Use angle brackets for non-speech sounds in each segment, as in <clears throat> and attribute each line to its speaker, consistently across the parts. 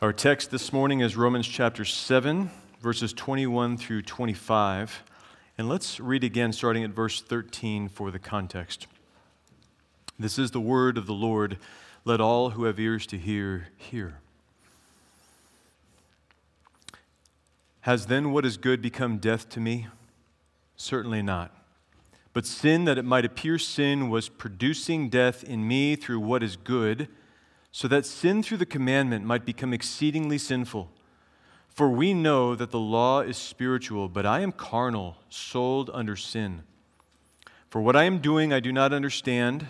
Speaker 1: Our text this morning is Romans chapter 7, verses 21 through 25. And let's read again, starting at verse 13 for the context. This is the word of the Lord. Let all who have ears to hear, hear. Has then what is good become death to me? Certainly not. But sin, that it might appear sin, was producing death in me through what is good so that sin through the commandment might become exceedingly sinful. For we know that the law is spiritual, but I am carnal, sold under sin. For what I am doing, I do not understand.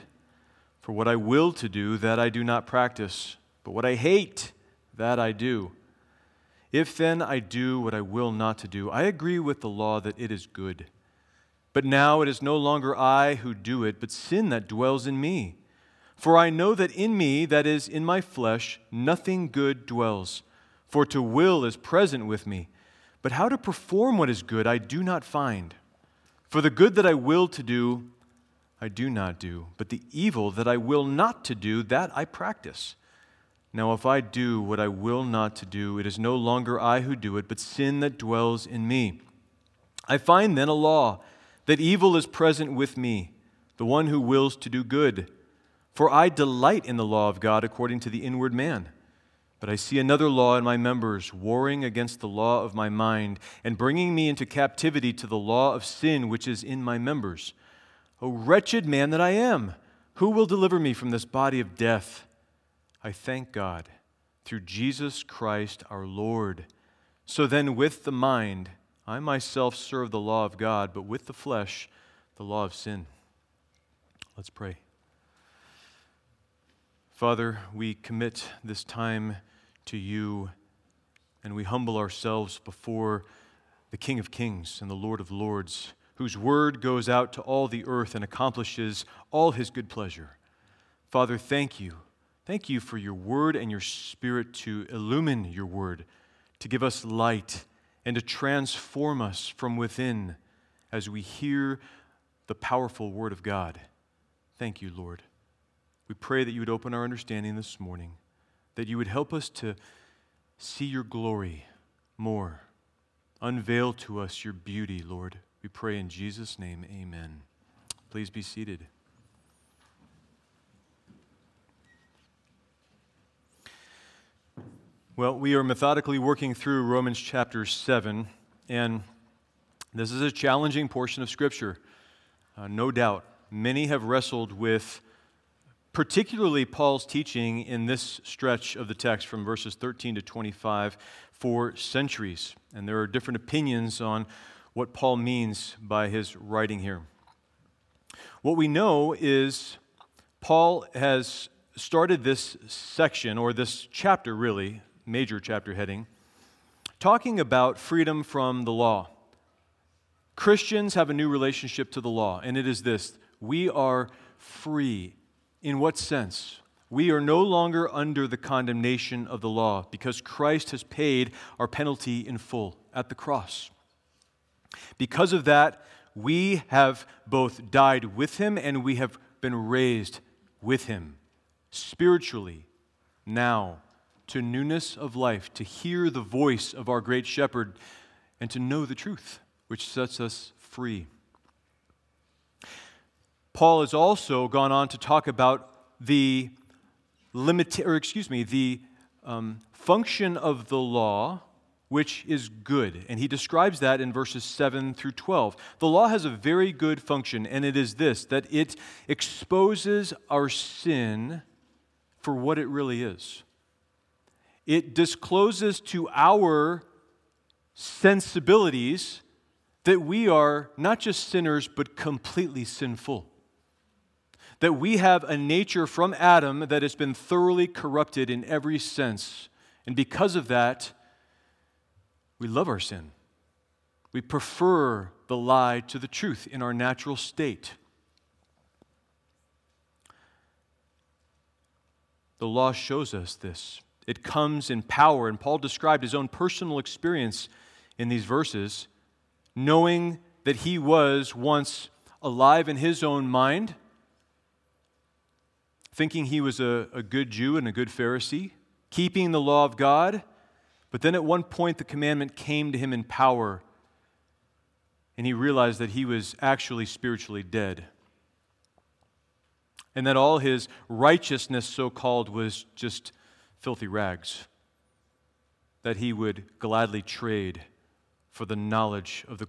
Speaker 1: For what I will to do, that I do not practice. But what I hate, that I do. If then I do what I will not to do, I agree with the law that it is good. But now it is no longer I who do it, but sin that dwells in me. For I know that in me, that is, in my flesh, nothing good dwells. For to will is present with me. But how to perform what is good I do not find. For the good that I will to do, I do not do. But the evil that I will not to do, that I practice. Now, if I do what I will not to do, it is no longer I who do it, but sin that dwells in me. I find then a law that evil is present with me, the one who wills to do good. For I delight in the law of God according to the inward man. But I see another law in my members, warring against the law of my mind, and bringing me into captivity to the law of sin which is in my members. O wretched man that I am, who will deliver me from this body of death? I thank God through Jesus Christ our Lord. So then, with the mind, I myself serve the law of God, but with the flesh, the law of sin. Let's pray. Father, we commit this time to you and we humble ourselves before the King of Kings and the Lord of Lords, whose word goes out to all the earth and accomplishes all his good pleasure. Father, thank you. Thank you for your word and your spirit to illumine your word, to give us light, and to transform us from within as we hear the powerful word of God. Thank you, Lord. We pray that you would open our understanding this morning, that you would help us to see your glory more. Unveil to us your beauty, Lord. We pray in Jesus' name, amen. Please be seated. Well, we are methodically working through Romans chapter 7, and this is a challenging portion of Scripture, uh, no doubt. Many have wrestled with particularly Paul's teaching in this stretch of the text from verses 13 to 25 for centuries. And there are different opinions on what Paul means by his writing here. What we know is Paul has started this section, or this chapter really, major chapter heading, talking about freedom from the law. Christians have a new relationship to the law, and it is this we are free in what sense? We are no longer under the condemnation of the law because Christ has paid our penalty in full at the cross. Because of that, we have both died with him and we have been raised with him spiritually now to newness of life, to hear the voice of our great shepherd, and to know the truth, which sets us free. Paul has also gone on to talk about the limit, or excuse me, the um, function of the law, which is good. And he describes that in verses 7 through 12. The law has a very good function, and it is this that it exposes our sin for what it really is. It discloses to our sensibilities that we are not just sinners, but completely sinful that we have a nature from Adam that has been thoroughly corrupted in every sense. And because of that, we love our sin. We prefer the lie to the truth in our natural state. The law shows us this. It comes in power, and Paul described his own personal experience in these verses, knowing that he was once alive in his own mind thinking he was a, a good Jew and a good Pharisee, keeping the law of God. But then at one point, the commandment came to him in power, and he realized that he was actually spiritually dead. And that all his righteousness, so called, was just filthy rags that he would gladly trade for the knowledge of the,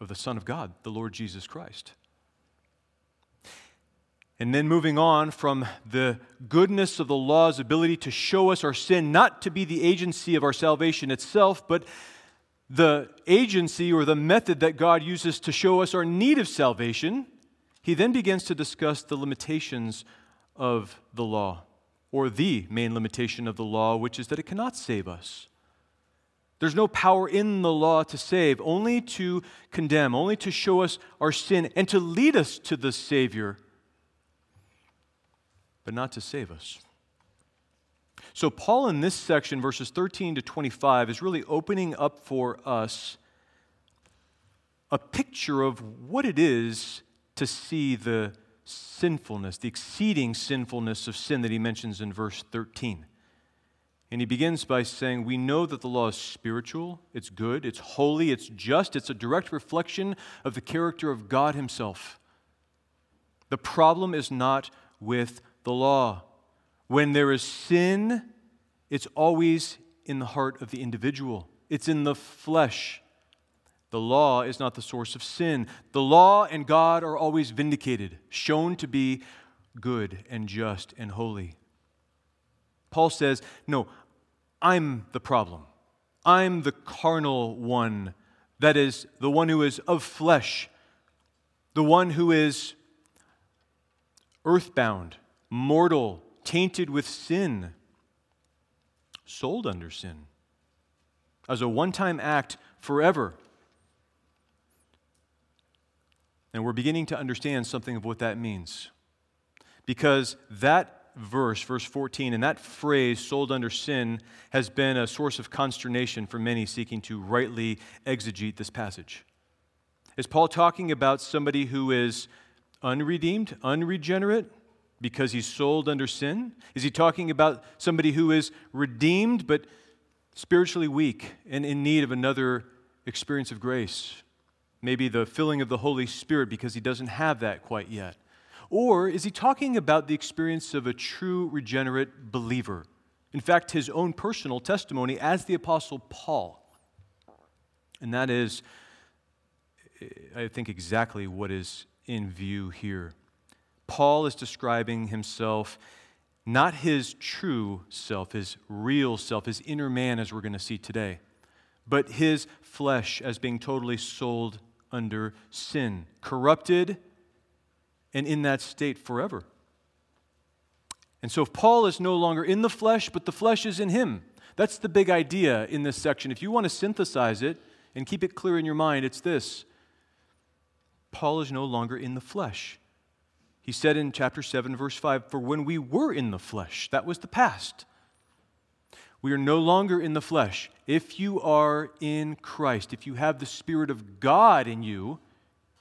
Speaker 1: of the Son of God, the Lord Jesus Christ. And then moving on from the goodness of the law's ability to show us our sin, not to be the agency of our salvation itself, but the agency or the method that God uses to show us our need of salvation, he then begins to discuss the limitations of the law, or the main limitation of the law, which is that it cannot save us. There's no power in the law to save, only to condemn, only to show us our sin and to lead us to the Savior but not to save us. So, Paul in this section, verses 13 to 25, is really opening up for us a picture of what it is to see the sinfulness, the exceeding sinfulness of sin that he mentions in verse 13. And he begins by saying, We know that the law is spiritual, it's good, it's holy, it's just, it's a direct reflection of the character of God Himself. The problem is not with the law. When there is sin, it's always in the heart of the individual, it's in the flesh. The law is not the source of sin. The law and God are always vindicated, shown to be good and just and holy. Paul says, No, I'm the problem. I'm the carnal one. That is, the one who is of flesh, the one who is earthbound, mortal, tainted with sin, sold under sin, as a one time act forever. And we're beginning to understand something of what that means. Because that verse, verse 14, and that phrase, sold under sin, has been a source of consternation for many seeking to rightly exegete this passage. Is Paul talking about somebody who is unredeemed, unregenerate, because he's sold under sin? Is he talking about somebody who is redeemed but spiritually weak and in need of another experience of grace? Maybe the filling of the Holy Spirit because he doesn't have that quite yet. Or is he talking about the experience of a true regenerate believer? In fact, his own personal testimony as the Apostle Paul. And that is, I think, exactly what is in view here. Paul is describing himself, not his true self, his real self, his inner man, as we're going to see today, but his flesh as being totally sold under sin, corrupted, and in that state forever. And so, if Paul is no longer in the flesh, but the flesh is in him, that's the big idea in this section. If you want to synthesize it and keep it clear in your mind, it's this Paul is no longer in the flesh. He said in chapter 7, verse 5, For when we were in the flesh, that was the past. We are no longer in the flesh. If you are in Christ, if you have the Spirit of God in you,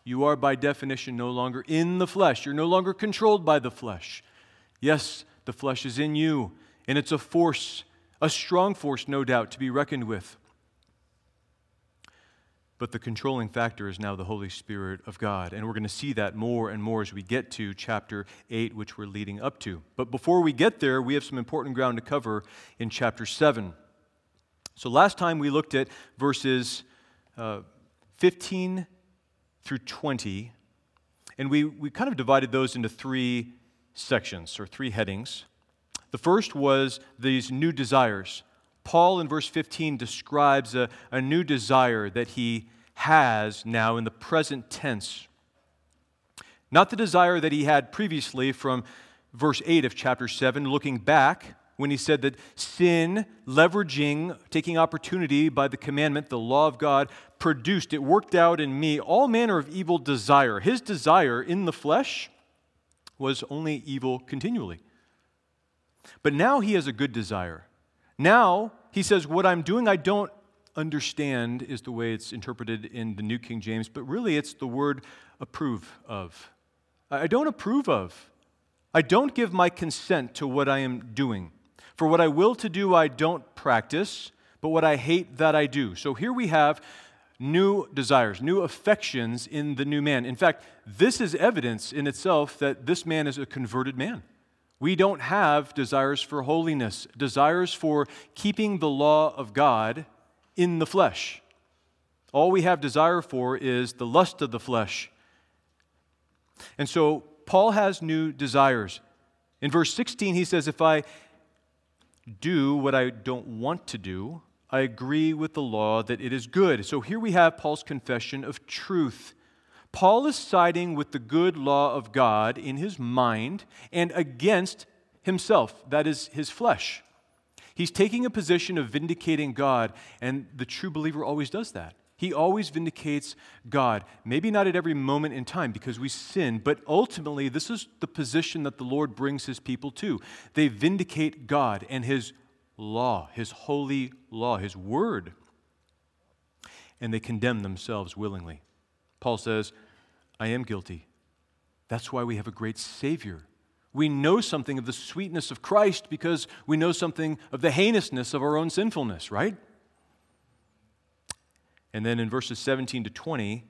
Speaker 1: you are by definition no longer in the flesh. You're no longer controlled by the flesh. Yes, the flesh is in you, and it's a force, a strong force, no doubt, to be reckoned with. But the controlling factor is now the Holy Spirit of God. And we're going to see that more and more as we get to chapter 8, which we're leading up to. But before we get there, we have some important ground to cover in chapter 7. So last time we looked at verses uh, 15 through 20, and we, we kind of divided those into three sections or three headings. The first was these new desires. Paul in verse 15 describes a, a new desire that he has now in the present tense. Not the desire that he had previously from verse 8 of chapter 7, looking back when he said that sin, leveraging, taking opportunity by the commandment, the law of God, produced, it worked out in me all manner of evil desire. His desire in the flesh was only evil continually. But now he has a good desire. Now, he says, What I'm doing, I don't understand, is the way it's interpreted in the New King James, but really it's the word approve of. I don't approve of. I don't give my consent to what I am doing. For what I will to do, I don't practice, but what I hate, that I do. So here we have new desires, new affections in the new man. In fact, this is evidence in itself that this man is a converted man. We don't have desires for holiness, desires for keeping the law of God in the flesh. All we have desire for is the lust of the flesh. And so Paul has new desires. In verse 16, he says, If I do what I don't want to do, I agree with the law that it is good. So here we have Paul's confession of truth. Paul is siding with the good law of God in his mind and against himself, that is, his flesh. He's taking a position of vindicating God, and the true believer always does that. He always vindicates God. Maybe not at every moment in time because we sin, but ultimately, this is the position that the Lord brings his people to. They vindicate God and his law, his holy law, his word, and they condemn themselves willingly. Paul says, I am guilty. That's why we have a great Savior. We know something of the sweetness of Christ because we know something of the heinousness of our own sinfulness, right? And then in verses 17 to 20,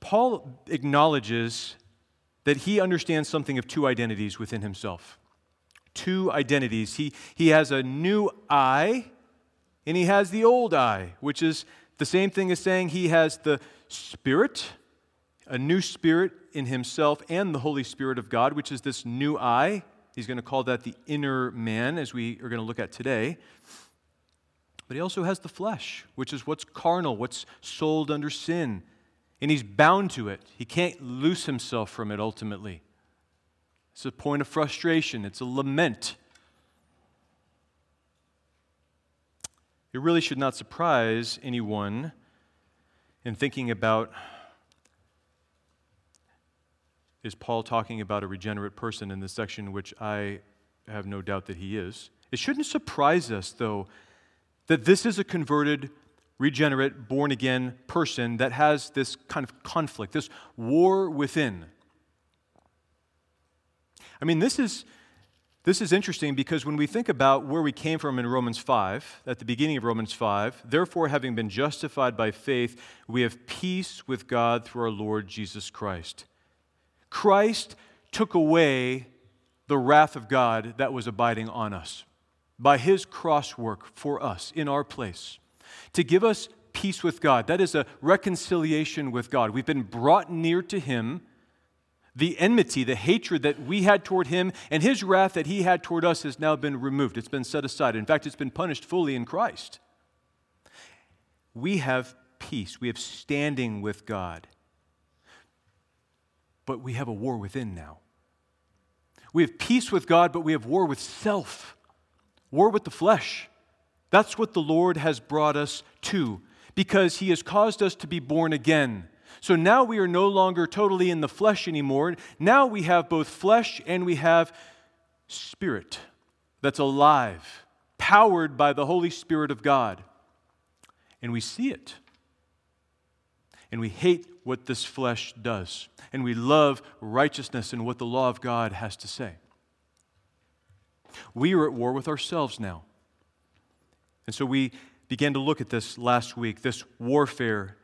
Speaker 1: Paul acknowledges that he understands something of two identities within himself. Two identities. He, he has a new I, and he has the old I, which is the same thing as saying he has the Spirit, a new Spirit in himself, and the Holy Spirit of God, which is this new I. He's going to call that the inner man, as we are going to look at today. But he also has the flesh, which is what's carnal, what's sold under sin. And he's bound to it. He can't loose himself from it ultimately. It's a point of frustration, it's a lament. It really should not surprise anyone in thinking about is Paul talking about a regenerate person in this section, which I have no doubt that he is. It shouldn't surprise us, though, that this is a converted, regenerate, born again person that has this kind of conflict, this war within. I mean, this is, this is interesting because when we think about where we came from in Romans 5, at the beginning of Romans 5, therefore, having been justified by faith, we have peace with God through our Lord Jesus Christ. Christ took away the wrath of God that was abiding on us by his cross work for us in our place to give us peace with God. That is a reconciliation with God. We've been brought near to him. The enmity, the hatred that we had toward him, and his wrath that he had toward us has now been removed. It's been set aside. In fact, it's been punished fully in Christ. We have peace. We have standing with God. But we have a war within now. We have peace with God, but we have war with self war with the flesh. That's what the Lord has brought us to because he has caused us to be born again. So now we are no longer totally in the flesh anymore. Now we have both flesh and we have spirit that's alive, powered by the Holy Spirit of God. And we see it. And we hate what this flesh does. And we love righteousness and what the law of God has to say. We are at war with ourselves now. And so we began to look at this last week this warfare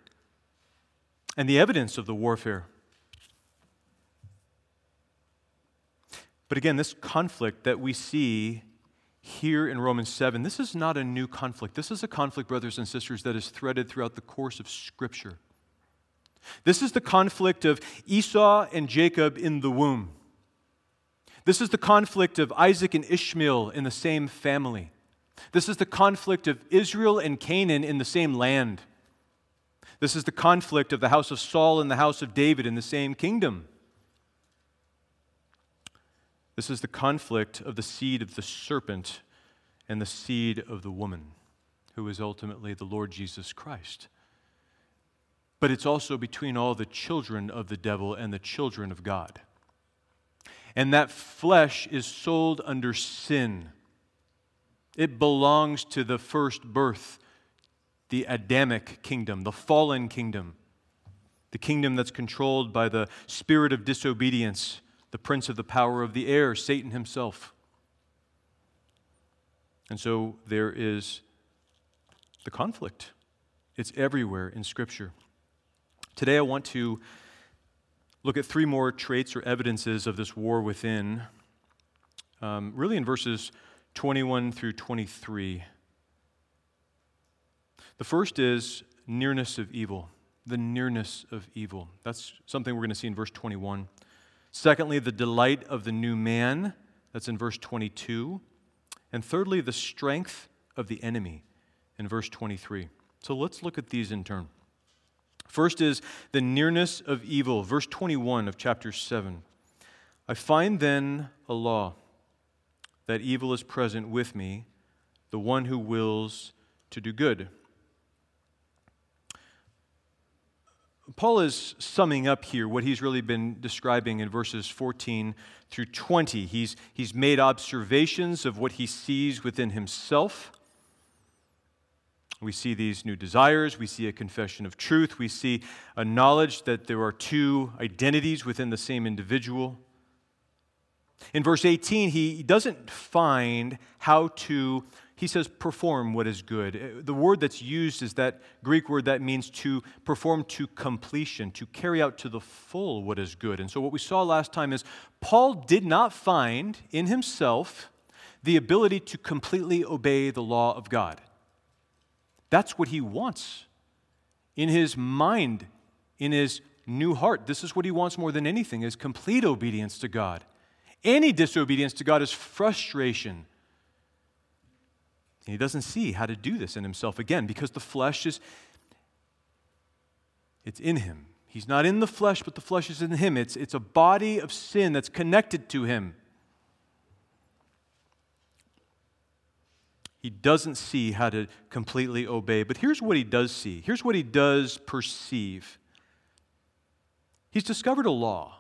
Speaker 1: and the evidence of the warfare. But again, this conflict that we see here in Romans 7, this is not a new conflict. This is a conflict, brothers and sisters, that is threaded throughout the course of Scripture. This is the conflict of Esau and Jacob in the womb. This is the conflict of Isaac and Ishmael in the same family. This is the conflict of Israel and Canaan in the same land. This is the conflict of the house of Saul and the house of David in the same kingdom. This is the conflict of the seed of the serpent and the seed of the woman, who is ultimately the Lord Jesus Christ. But it's also between all the children of the devil and the children of God and that flesh is sold under sin. It belongs to the first birth, the Adamic kingdom, the fallen kingdom, the kingdom that's controlled by the spirit of disobedience, the prince of the power of the air, Satan himself. And so there is the conflict. It's everywhere in Scripture. Today I want to look at three more traits or evidences of this war within, um, really in verses 21 through 23. The first is nearness of evil, the nearness of evil. That's something we're going to see in verse 21. Secondly, the delight of the new man. That's in verse 22. And thirdly, the strength of the enemy in verse 23. So let's look at these in turn. First is the nearness of evil, verse 21 of chapter 7. I find then a law that evil is present with me, the one who wills to do good. Paul is summing up here what he's really been describing in verses 14 through 20. He's, he's made observations of what he sees within himself. We see these new desires. We see a confession of truth. We see a knowledge that there are two identities within the same individual. In verse 18, he doesn't find how to he says, perform what is good. The word that's used is that Greek word that means to perform to completion, to carry out to the full what is good. And so, what we saw last time is Paul did not find in himself the ability to completely obey the law of God. That's what he wants in his mind, in his new heart. This is what he wants more than anything is complete obedience to God. Any disobedience to God is frustration and he doesn't see how to do this in himself again because the flesh is it's in him. He's not in the flesh, but the flesh is in him. It's, it's a body of sin that's connected to him. He doesn't see how to completely obey. But here's what he does see. Here's what he does perceive. He's discovered a law.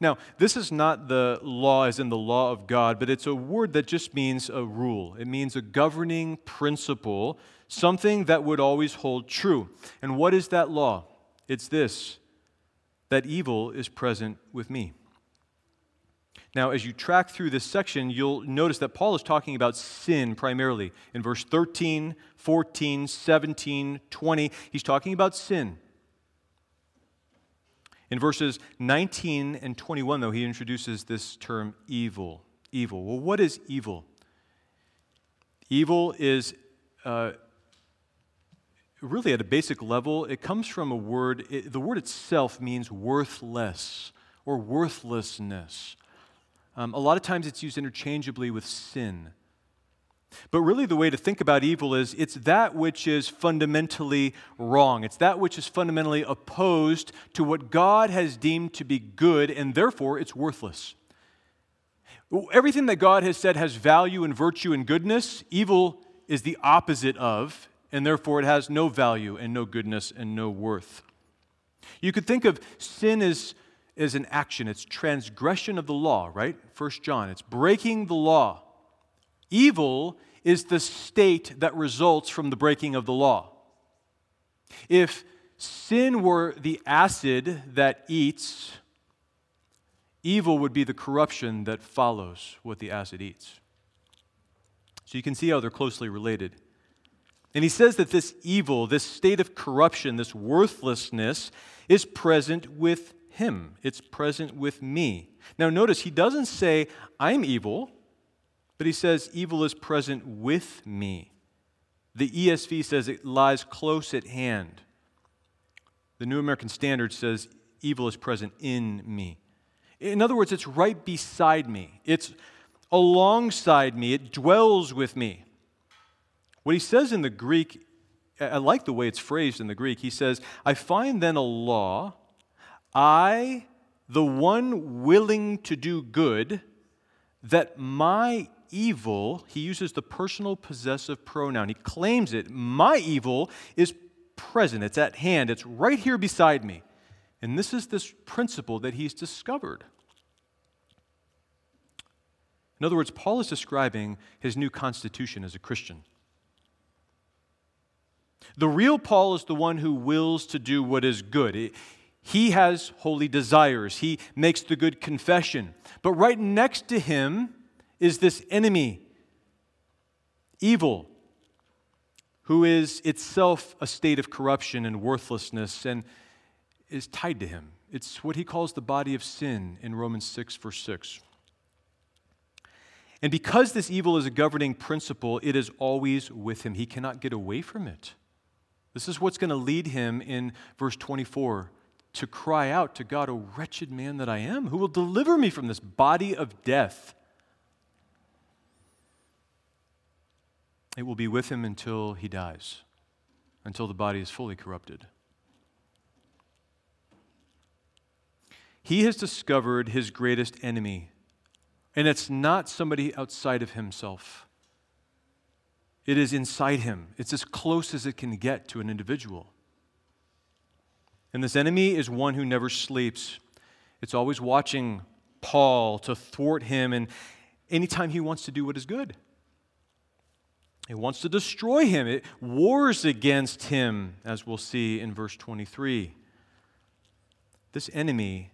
Speaker 1: Now, this is not the law as in the law of God, but it's a word that just means a rule. It means a governing principle, something that would always hold true. And what is that law? It's this that evil is present with me. Now, as you track through this section, you'll notice that Paul is talking about sin primarily. In verse 13, 14, 17, 20, he's talking about sin. In verses 19 and 21, though, he introduces this term evil. Evil. Well, what is evil? Evil is uh, really at a basic level, it comes from a word, it, the word itself means worthless or worthlessness. Um, a lot of times it's used interchangeably with sin. But really, the way to think about evil is it's that which is fundamentally wrong. It's that which is fundamentally opposed to what God has deemed to be good, and therefore it's worthless. Everything that God has said has value and virtue and goodness, evil is the opposite of, and therefore it has no value and no goodness and no worth. You could think of sin as, as an action, it's transgression of the law, right? First John, it's breaking the law. Evil is the state that results from the breaking of the law. If sin were the acid that eats, evil would be the corruption that follows what the acid eats. So you can see how they're closely related. And he says that this evil, this state of corruption, this worthlessness, is present with him. It's present with me. Now, notice he doesn't say, I'm evil. But he says, evil is present with me. The ESV says it lies close at hand. The New American Standard says, evil is present in me. In other words, it's right beside me, it's alongside me, it dwells with me. What he says in the Greek, I like the way it's phrased in the Greek. He says, I find then a law, I, the one willing to do good, that my evil, he uses the personal possessive pronoun. He claims it. My evil is present, it's at hand, it's right here beside me. And this is this principle that he's discovered. In other words, Paul is describing his new constitution as a Christian. The real Paul is the one who wills to do what is good. He has holy desires. He makes the good confession. But right next to him is this enemy. Evil, who is itself a state of corruption and worthlessness and is tied to him. It's what he calls the body of sin in Romans 6, verse 6. And because this evil is a governing principle, it is always with him. He cannot get away from it. This is what's going to lead him in verse 24 to cry out to God, O wretched man that I am, who will deliver me from this body of death? It will be with him until he dies, until the body is fully corrupted. He has discovered his greatest enemy, and it's not somebody outside of himself. It is inside him. It's as close as it can get to an individual. And this enemy is one who never sleeps. It's always watching Paul to thwart him, and anytime he wants to do what is good, it wants to destroy him. It wars against him, as we'll see in verse 23. This enemy,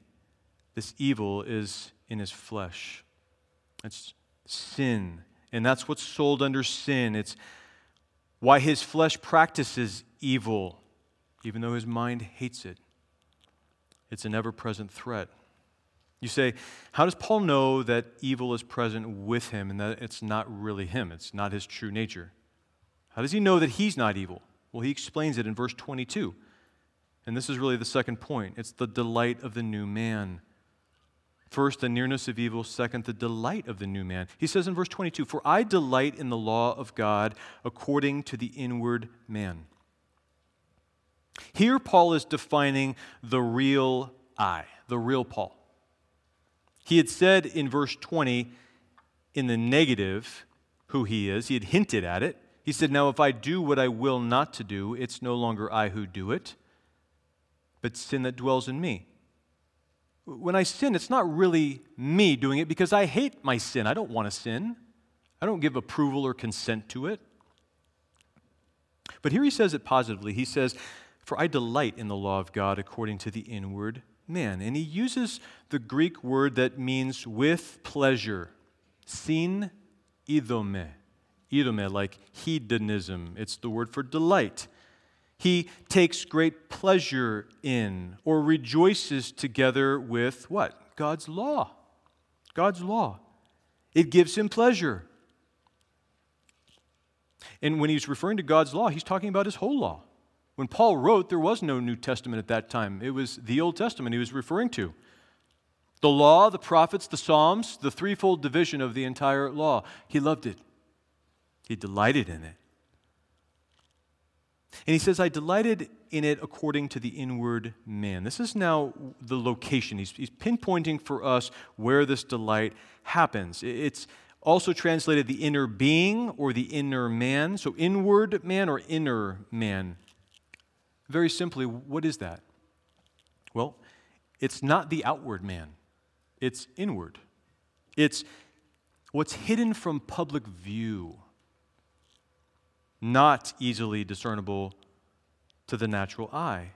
Speaker 1: this evil, is in his flesh. It's sin. And that's what's sold under sin. It's why his flesh practices evil even though his mind hates it. It's an ever present threat. You say, how does Paul know that evil is present with him and that it's not really him? It's not his true nature. How does he know that he's not evil? Well, he explains it in verse 22. And this is really the second point it's the delight of the new man. First, the nearness of evil. Second, the delight of the new man. He says in verse 22 For I delight in the law of God according to the inward man. Here, Paul is defining the real I, the real Paul. He had said in verse 20, in the negative, who he is. He had hinted at it. He said, Now, if I do what I will not to do, it's no longer I who do it, but sin that dwells in me. When I sin, it's not really me doing it because I hate my sin. I don't want to sin, I don't give approval or consent to it. But here he says it positively. He says, for I delight in the law of God according to the inward man. And he uses the Greek word that means with pleasure, sin idome. Idome, like hedonism. It's the word for delight. He takes great pleasure in or rejoices together with what? God's law. God's law. It gives him pleasure. And when he's referring to God's law, he's talking about his whole law. When Paul wrote, there was no New Testament at that time. It was the Old Testament he was referring to. The law, the prophets, the Psalms, the threefold division of the entire law. He loved it, he delighted in it. And he says, I delighted in it according to the inward man. This is now the location. He's, he's pinpointing for us where this delight happens. It's also translated the inner being or the inner man. So, inward man or inner man. Very simply, what is that? Well, it's not the outward man, it's inward. It's what's hidden from public view, not easily discernible to the natural eye.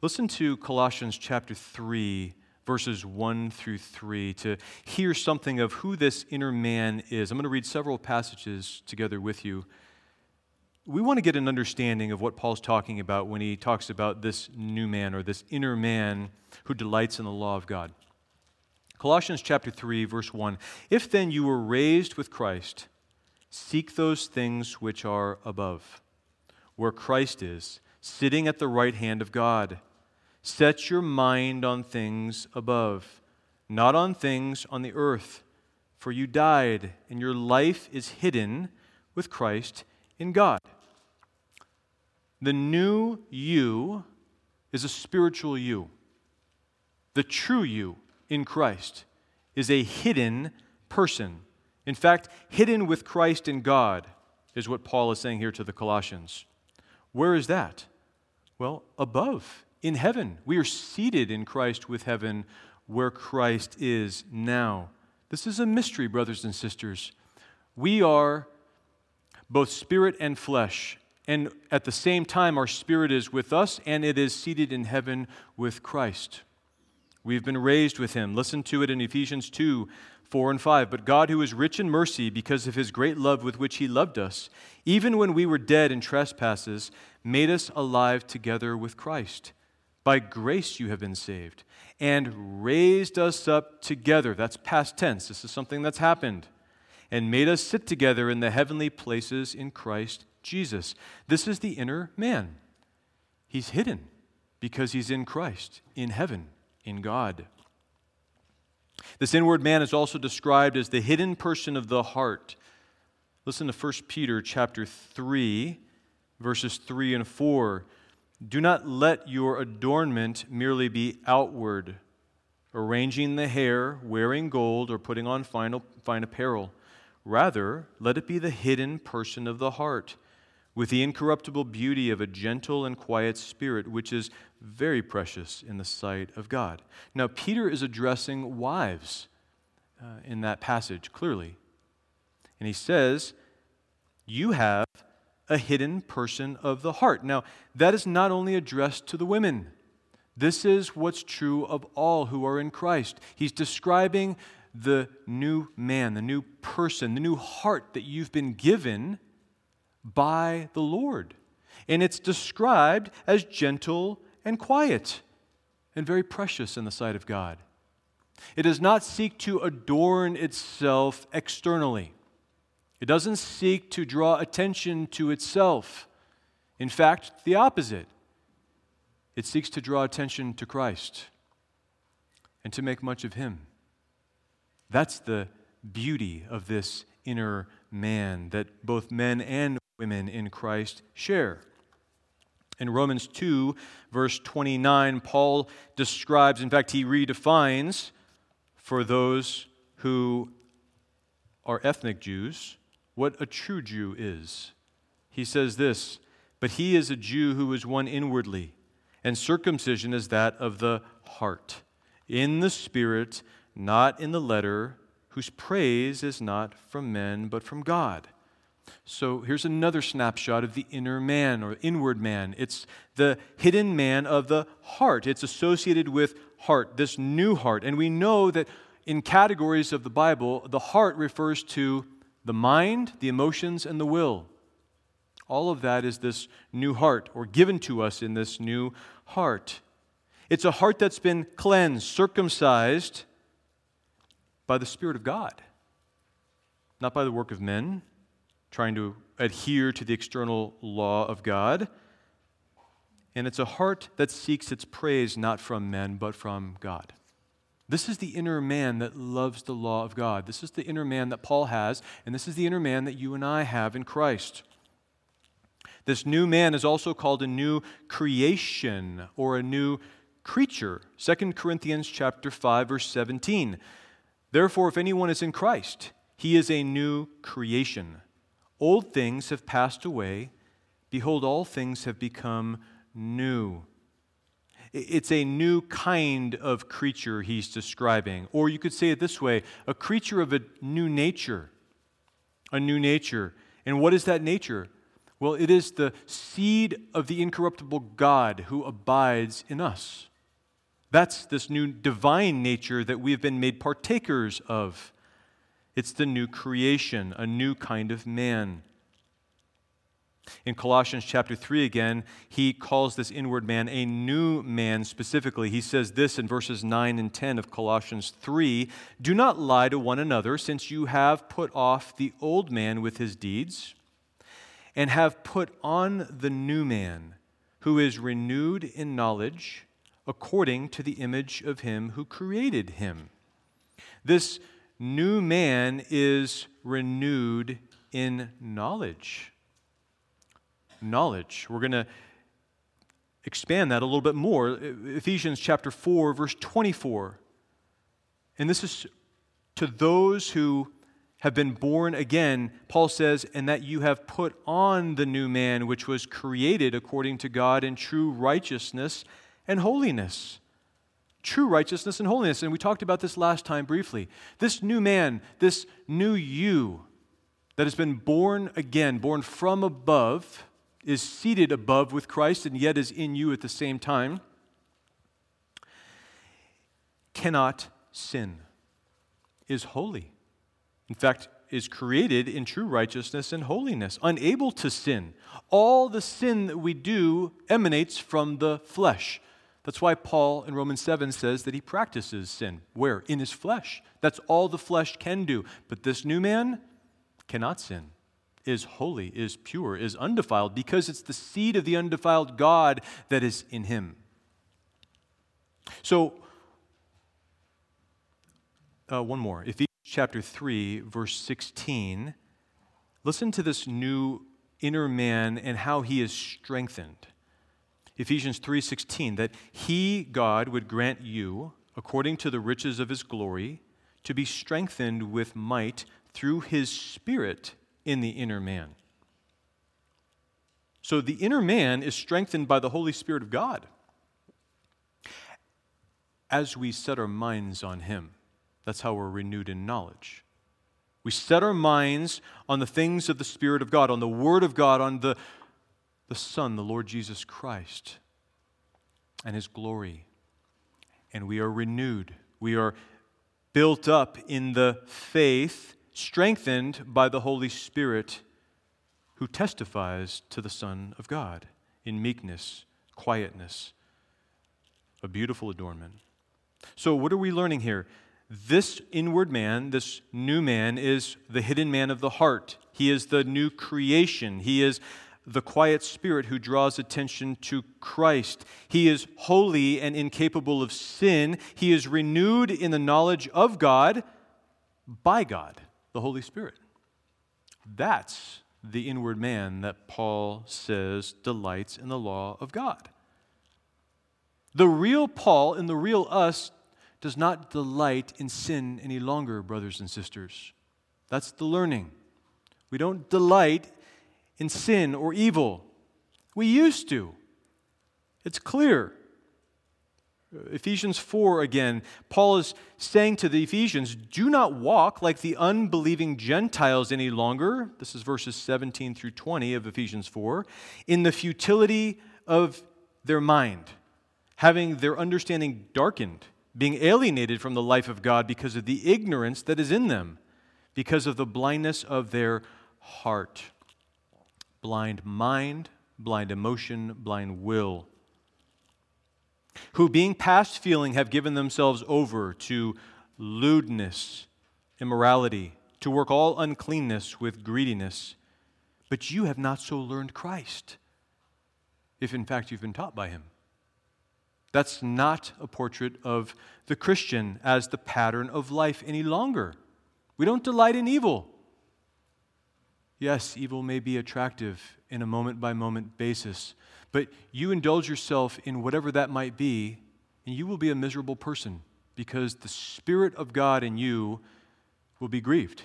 Speaker 1: Listen to Colossians chapter 3, verses 1 through 3, to hear something of who this inner man is. I'm going to read several passages together with you we want to get an understanding of what Paul's talking about when he talks about this new man or this inner man who delights in the law of God. Colossians chapter 3 verse 1 If then you were raised with Christ seek those things which are above where Christ is sitting at the right hand of God set your mind on things above not on things on the earth for you died and your life is hidden with Christ in God. The new you is a spiritual you. The true you in Christ is a hidden person. In fact, hidden with Christ in God is what Paul is saying here to the Colossians. Where is that? Well, above, in heaven. We are seated in Christ with heaven where Christ is now. This is a mystery, brothers and sisters. We are both spirit and flesh. And at the same time, our spirit is with us and it is seated in heaven with Christ. We've been raised with him. Listen to it in Ephesians 2 4 and 5. But God, who is rich in mercy, because of his great love with which he loved us, even when we were dead in trespasses, made us alive together with Christ. By grace you have been saved, and raised us up together. That's past tense. This is something that's happened. And made us sit together in the heavenly places in Christ Jesus. This is the inner man. He's hidden because he's in Christ, in heaven, in God. This inward man is also described as the hidden person of the heart. Listen to 1 Peter chapter 3 verses 3 and 4. Do not let your adornment merely be outward, arranging the hair, wearing gold, or putting on fine, fine apparel. Rather, let it be the hidden person of the heart, with the incorruptible beauty of a gentle and quiet spirit, which is very precious in the sight of God. Now, Peter is addressing wives uh, in that passage, clearly. And he says, You have a hidden person of the heart. Now, that is not only addressed to the women, this is what's true of all who are in Christ. He's describing the new man, the new person, the new heart that you've been given by the Lord. And it's described as gentle and quiet and very precious in the sight of God. It does not seek to adorn itself externally. It doesn't seek to draw attention to itself. In fact, the opposite. It seeks to draw attention to Christ and to make much of Him. That's the beauty of this inner man that both men and women in Christ share. In Romans 2, verse 29, Paul describes, in fact, he redefines for those who are ethnic Jews what a true Jew is. He says this But he is a Jew who is one inwardly, and circumcision is that of the heart, in the spirit, not in the letter, whose praise is not from men, but from God. So here's another snapshot of the inner man or inward man. It's the hidden man of the heart. It's associated with heart, this new heart. And we know that in categories of the Bible, the heart refers to the mind, the emotions, and the will. All of that is this new heart, or given to us in this new heart. It's a heart that's been cleansed, circumcised by the Spirit of God, not by the work of men, trying to adhere to the external law of God. And it's a heart that seeks its praise not from men, but from God. This is the inner man that loves the law of God. This is the inner man that Paul has, and this is the inner man that you and I have in Christ. This new man is also called a new creation or a new creature. 2 Corinthians chapter 5 verse 17. Therefore if anyone is in Christ, he is a new creation. Old things have passed away. Behold, all things have become new. It's a new kind of creature he's describing. Or you could say it this way a creature of a new nature. A new nature. And what is that nature? Well, it is the seed of the incorruptible God who abides in us. That's this new divine nature that we have been made partakers of. It's the new creation, a new kind of man. In Colossians chapter 3 again, he calls this inward man a new man specifically. He says this in verses 9 and 10 of Colossians 3 Do not lie to one another, since you have put off the old man with his deeds, and have put on the new man, who is renewed in knowledge according to the image of him who created him. This new man is renewed in knowledge. Knowledge. We're going to expand that a little bit more. Ephesians chapter 4, verse 24. And this is to those who have been born again, Paul says, and that you have put on the new man, which was created according to God in true righteousness and holiness true righteousness and holiness. And we talked about this last time briefly. This new man, this new you that has been born again, born from above, is seated above with Christ and yet is in you at the same time, cannot sin. is holy. In fact, is created in true righteousness and holiness, unable to sin. All the sin that we do emanates from the flesh. That's why Paul in Romans 7 says that he practices sin. Where? In his flesh. That's all the flesh can do. But this new man cannot sin, is holy, is pure, is undefiled, because it's the seed of the undefiled God that is in him. So, uh, one more. Ephesians chapter 3, verse 16. Listen to this new inner man and how he is strengthened. Ephesians 3:16 that he God would grant you according to the riches of his glory to be strengthened with might through his spirit in the inner man. So the inner man is strengthened by the Holy Spirit of God as we set our minds on him. That's how we're renewed in knowledge. We set our minds on the things of the Spirit of God, on the Word of God, on the, the Son, the Lord Jesus Christ, and His glory. And we are renewed. We are built up in the faith, strengthened by the Holy Spirit who testifies to the Son of God in meekness, quietness, a beautiful adornment. So, what are we learning here? This inward man, this new man, is the hidden man of the heart. He is the new creation. He is the quiet spirit who draws attention to Christ. He is holy and incapable of sin. He is renewed in the knowledge of God by God, the Holy Spirit. That's the inward man that Paul says delights in the law of God. The real Paul and the real us does not delight in sin any longer, brothers and sisters. That's the learning. We don't delight in sin or evil. We used to. It's clear. Ephesians 4 again, Paul is saying to the Ephesians, do not walk like the unbelieving Gentiles any longer. This is verses 17 through 20 of Ephesians 4. In the futility of their mind, having their understanding darkened being alienated from the life of God because of the ignorance that is in them, because of the blindness of their heart. Blind mind, blind emotion, blind will. Who, being past feeling, have given themselves over to lewdness, immorality, to work all uncleanness with greediness. But you have not so learned Christ, if in fact you've been taught by him. That's not a portrait of the Christian as the pattern of life any longer. We don't delight in evil. Yes, evil may be attractive in a moment by moment basis, but you indulge yourself in whatever that might be, and you will be a miserable person because the Spirit of God in you will be grieved.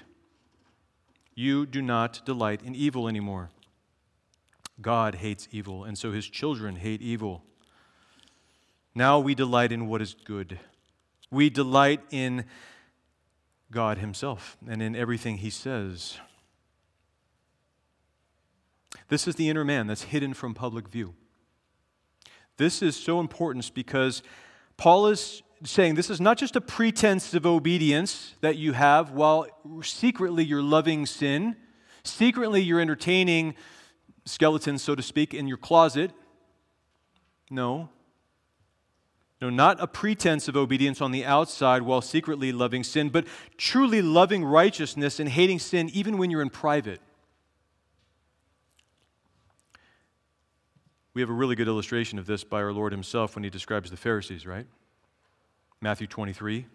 Speaker 1: You do not delight in evil anymore. God hates evil, and so his children hate evil. Now we delight in what is good. We delight in God Himself and in everything He says. This is the inner man that's hidden from public view. This is so important because Paul is saying this is not just a pretense of obedience that you have while secretly you're loving sin, secretly you're entertaining skeletons, so to speak, in your closet. No. No, not a pretense of obedience on the outside while secretly loving sin, but truly loving righteousness and hating sin even when you're in private. We have a really good illustration of this by our Lord Himself when He describes the Pharisees, right? Matthew 23.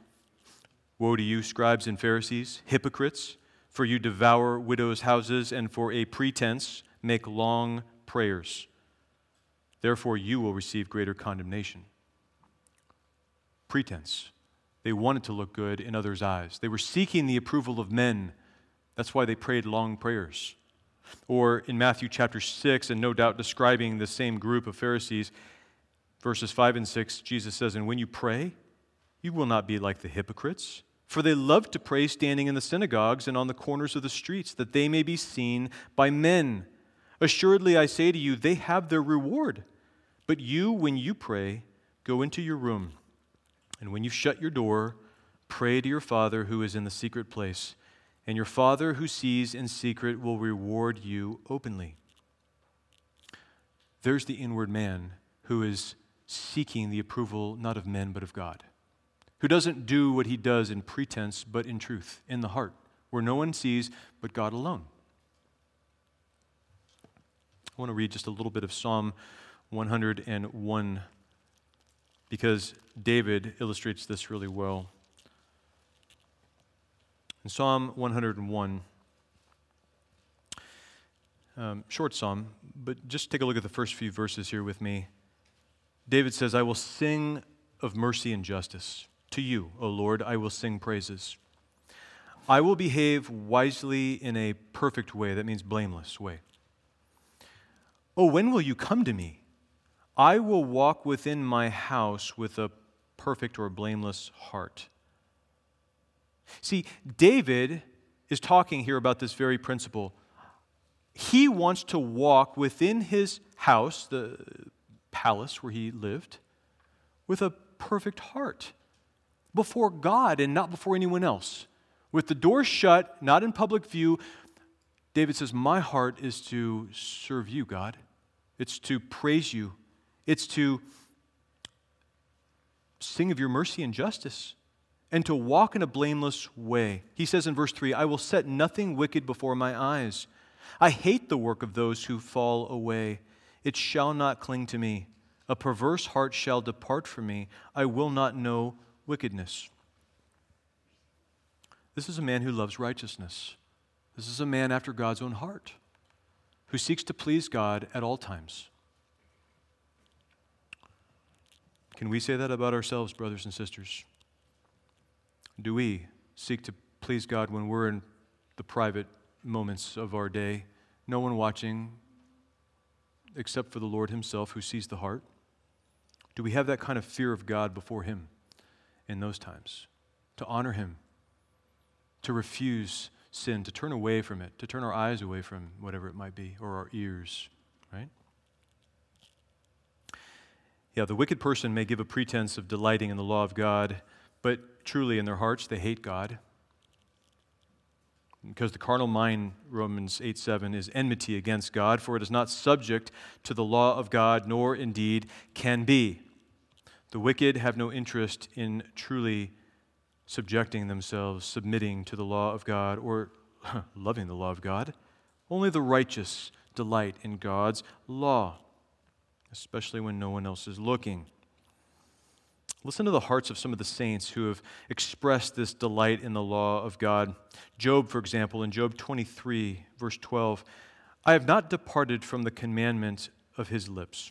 Speaker 1: Woe to you, scribes and Pharisees, hypocrites, for you devour widows' houses and for a pretense make long prayers. Therefore, you will receive greater condemnation pretense. They wanted to look good in others' eyes. They were seeking the approval of men. That's why they prayed long prayers. Or in Matthew chapter 6, and no doubt describing the same group of Pharisees, verses 5 and 6, Jesus says, And when you pray, you will not be like the hypocrites, for they love to pray standing in the synagogues and on the corners of the streets, that they may be seen by men. Assuredly, I say to you, they have their reward. But you, when you pray, go into your room and when you shut your door, Pray to your Father who is in the secret place, and your Father who sees in secret will reward you openly. There's the inward man who is seeking the approval not of men but of God, who doesn't do what he does in pretense but in truth, in the heart, where no one sees but God alone. I want to read just a little bit of Psalm 101 because David illustrates this really well. In Psalm 101, um, short psalm, but just take a look at the first few verses here with me. David says, I will sing of mercy and justice. To you, O Lord, I will sing praises. I will behave wisely in a perfect way. That means blameless way. Oh, when will you come to me? I will walk within my house with a perfect or blameless heart. See, David is talking here about this very principle. He wants to walk within his house, the palace where he lived, with a perfect heart before God and not before anyone else. With the door shut, not in public view, David says, My heart is to serve you, God. It's to praise you. It's to sing of your mercy and justice and to walk in a blameless way. He says in verse 3 I will set nothing wicked before my eyes. I hate the work of those who fall away. It shall not cling to me. A perverse heart shall depart from me. I will not know wickedness. This is a man who loves righteousness. This is a man after God's own heart who seeks to please God at all times. Can we say that about ourselves, brothers and sisters? Do we seek to please God when we're in the private moments of our day, no one watching except for the Lord Himself who sees the heart? Do we have that kind of fear of God before Him in those times? To honor Him, to refuse sin, to turn away from it, to turn our eyes away from whatever it might be, or our ears, right? Yeah, the wicked person may give a pretense of delighting in the law of God, but truly in their hearts they hate God. Because the carnal mind, Romans 8 7, is enmity against God, for it is not subject to the law of God, nor indeed can be. The wicked have no interest in truly subjecting themselves, submitting to the law of God, or <laughs> loving the law of God. Only the righteous delight in God's law, especially when no one else is looking. Listen to the hearts of some of the saints who have expressed this delight in the law of God. Job, for example, in Job 23, verse 12, I have not departed from the commandment of his lips.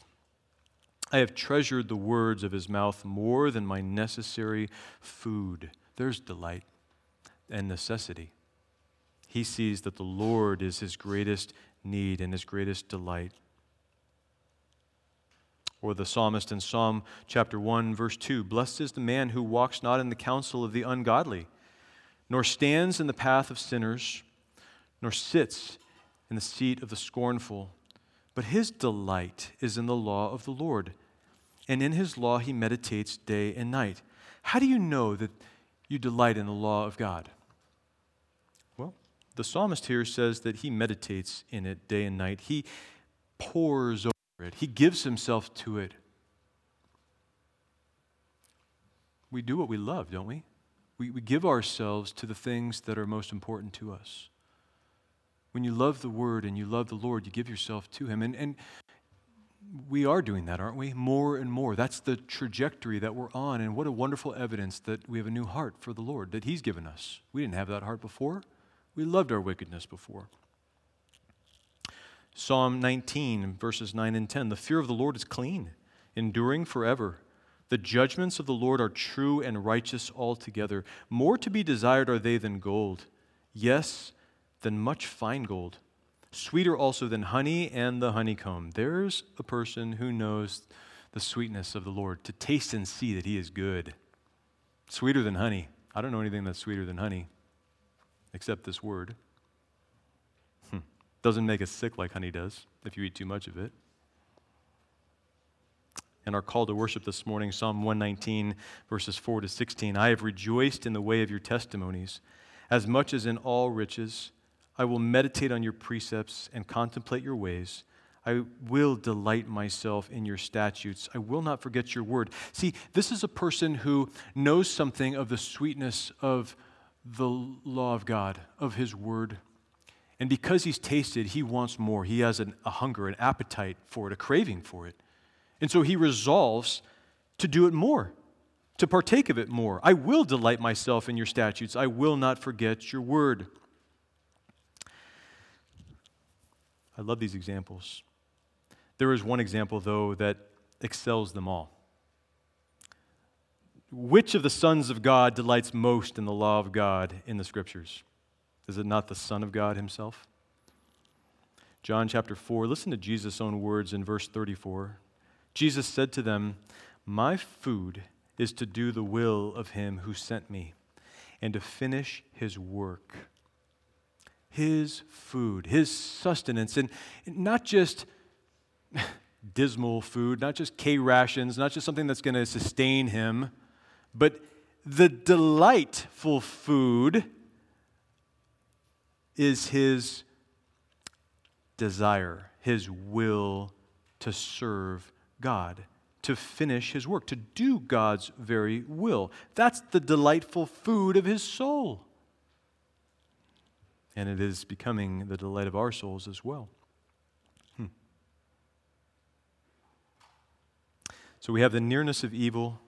Speaker 1: I have treasured the words of his mouth more than my necessary food. There's delight and necessity. He sees that the Lord is his greatest need and his greatest delight or the psalmist in Psalm chapter 1, verse 2 Blessed is the man who walks not in the counsel of the ungodly, nor stands in the path of sinners, nor sits in the seat of the scornful. But his delight is in the law of the Lord, and in his law he meditates day and night. How do you know that you delight in the law of God? Well, the psalmist here says that he meditates in it day and night. He pores He gives Himself to it. We do what we love, don't we? We, we give ourselves to the things that are most important to us. When you love the Word and you love the Lord, you give yourself to Him. And, and we are doing that, aren't we? More and more. That's the trajectory that we're on. And what a wonderful evidence that we have a new heart for the Lord that He's given us. We didn't have that heart before, we loved our wickedness before. Psalm 19, verses 9 and 10 The fear of the Lord is clean, enduring forever. The judgments of the Lord are true and righteous altogether. More to be desired are they than gold, yes, than much fine gold. Sweeter also than honey and the honeycomb. There's a person who knows the sweetness of the Lord, to taste and see that He is good. Sweeter than honey. I don't know anything that's sweeter than honey, except this word. Doesn't make us sick like honey does if you eat too much of it. in our call to worship this morning, Psalm 119, verses 4 to 16. I have rejoiced in the way of your testimonies, as much as in all riches. I will meditate on your precepts and contemplate your ways. I will delight myself in your statutes. I will not forget your word. See, this is a person who knows something of the sweetness of the law of God, of his word. And because he's tasted, he wants more. He has an, a hunger, an appetite for it, a craving for it. And so he resolves to do it more, to partake of it more. I will delight myself in your statutes. I will not forget your word. I love these examples. There is one example, though, that excels them all. Which of the sons of God delights most in the law of God in the scriptures? Is it not the Son of God himself? John chapter 4, listen to Jesus' own words in verse 34. Jesus said to them, My food is to do the will of him who sent me and to finish his work. His food, his sustenance, and not just <laughs> dismal food, not just K rations, not just something that's going to sustain him, but the delightful food is his desire, his will to serve God, to finish his work, to do God's very will. That's the delightful food of his soul. And it is becoming the delight of our souls as well. Hmm. So we have the nearness of evil,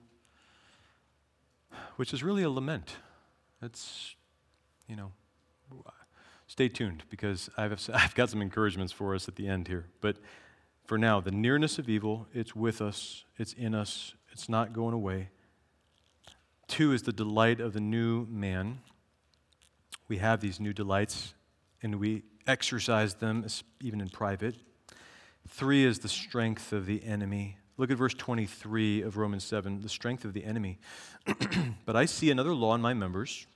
Speaker 1: which is really a lament. It's, you know, stay tuned because I've, <laughs> I've got some encouragements for us at the end here. But for now, the nearness of evil, it's with us, it's in us, it's not going away. Two is the delight of the new man. We have these new delights and we exercise them even in private. Three is the strength of the enemy. Look at verse 23 of Romans 7 the strength of the enemy. <clears throat> but I see another law in my members,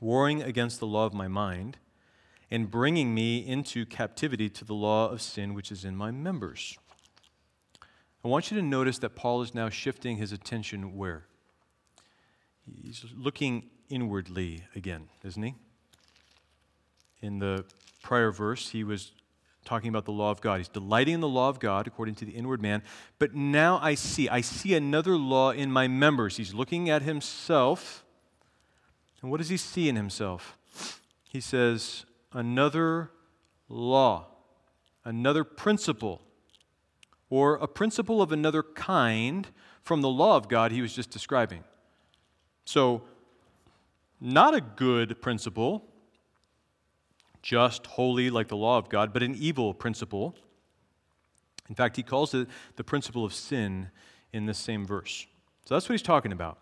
Speaker 1: warring against the law of my mind and bringing me into captivity to the law of sin which is in my members. I want you to notice that Paul is now shifting his attention where? He's looking inwardly again, isn't he? In the prior verse, he was talking about the law of God. He's delighting in the law of God according to the inward man. But now I see, I see another law in my members. He's looking at himself. And what does he see in himself? He says, another law, another principle, or a principle of another kind from the law of God he was just describing. So, not a good principle, just, holy, like the law of God, but an evil principle. In fact, he calls it the principle of sin in this same verse. So that's what he's talking about.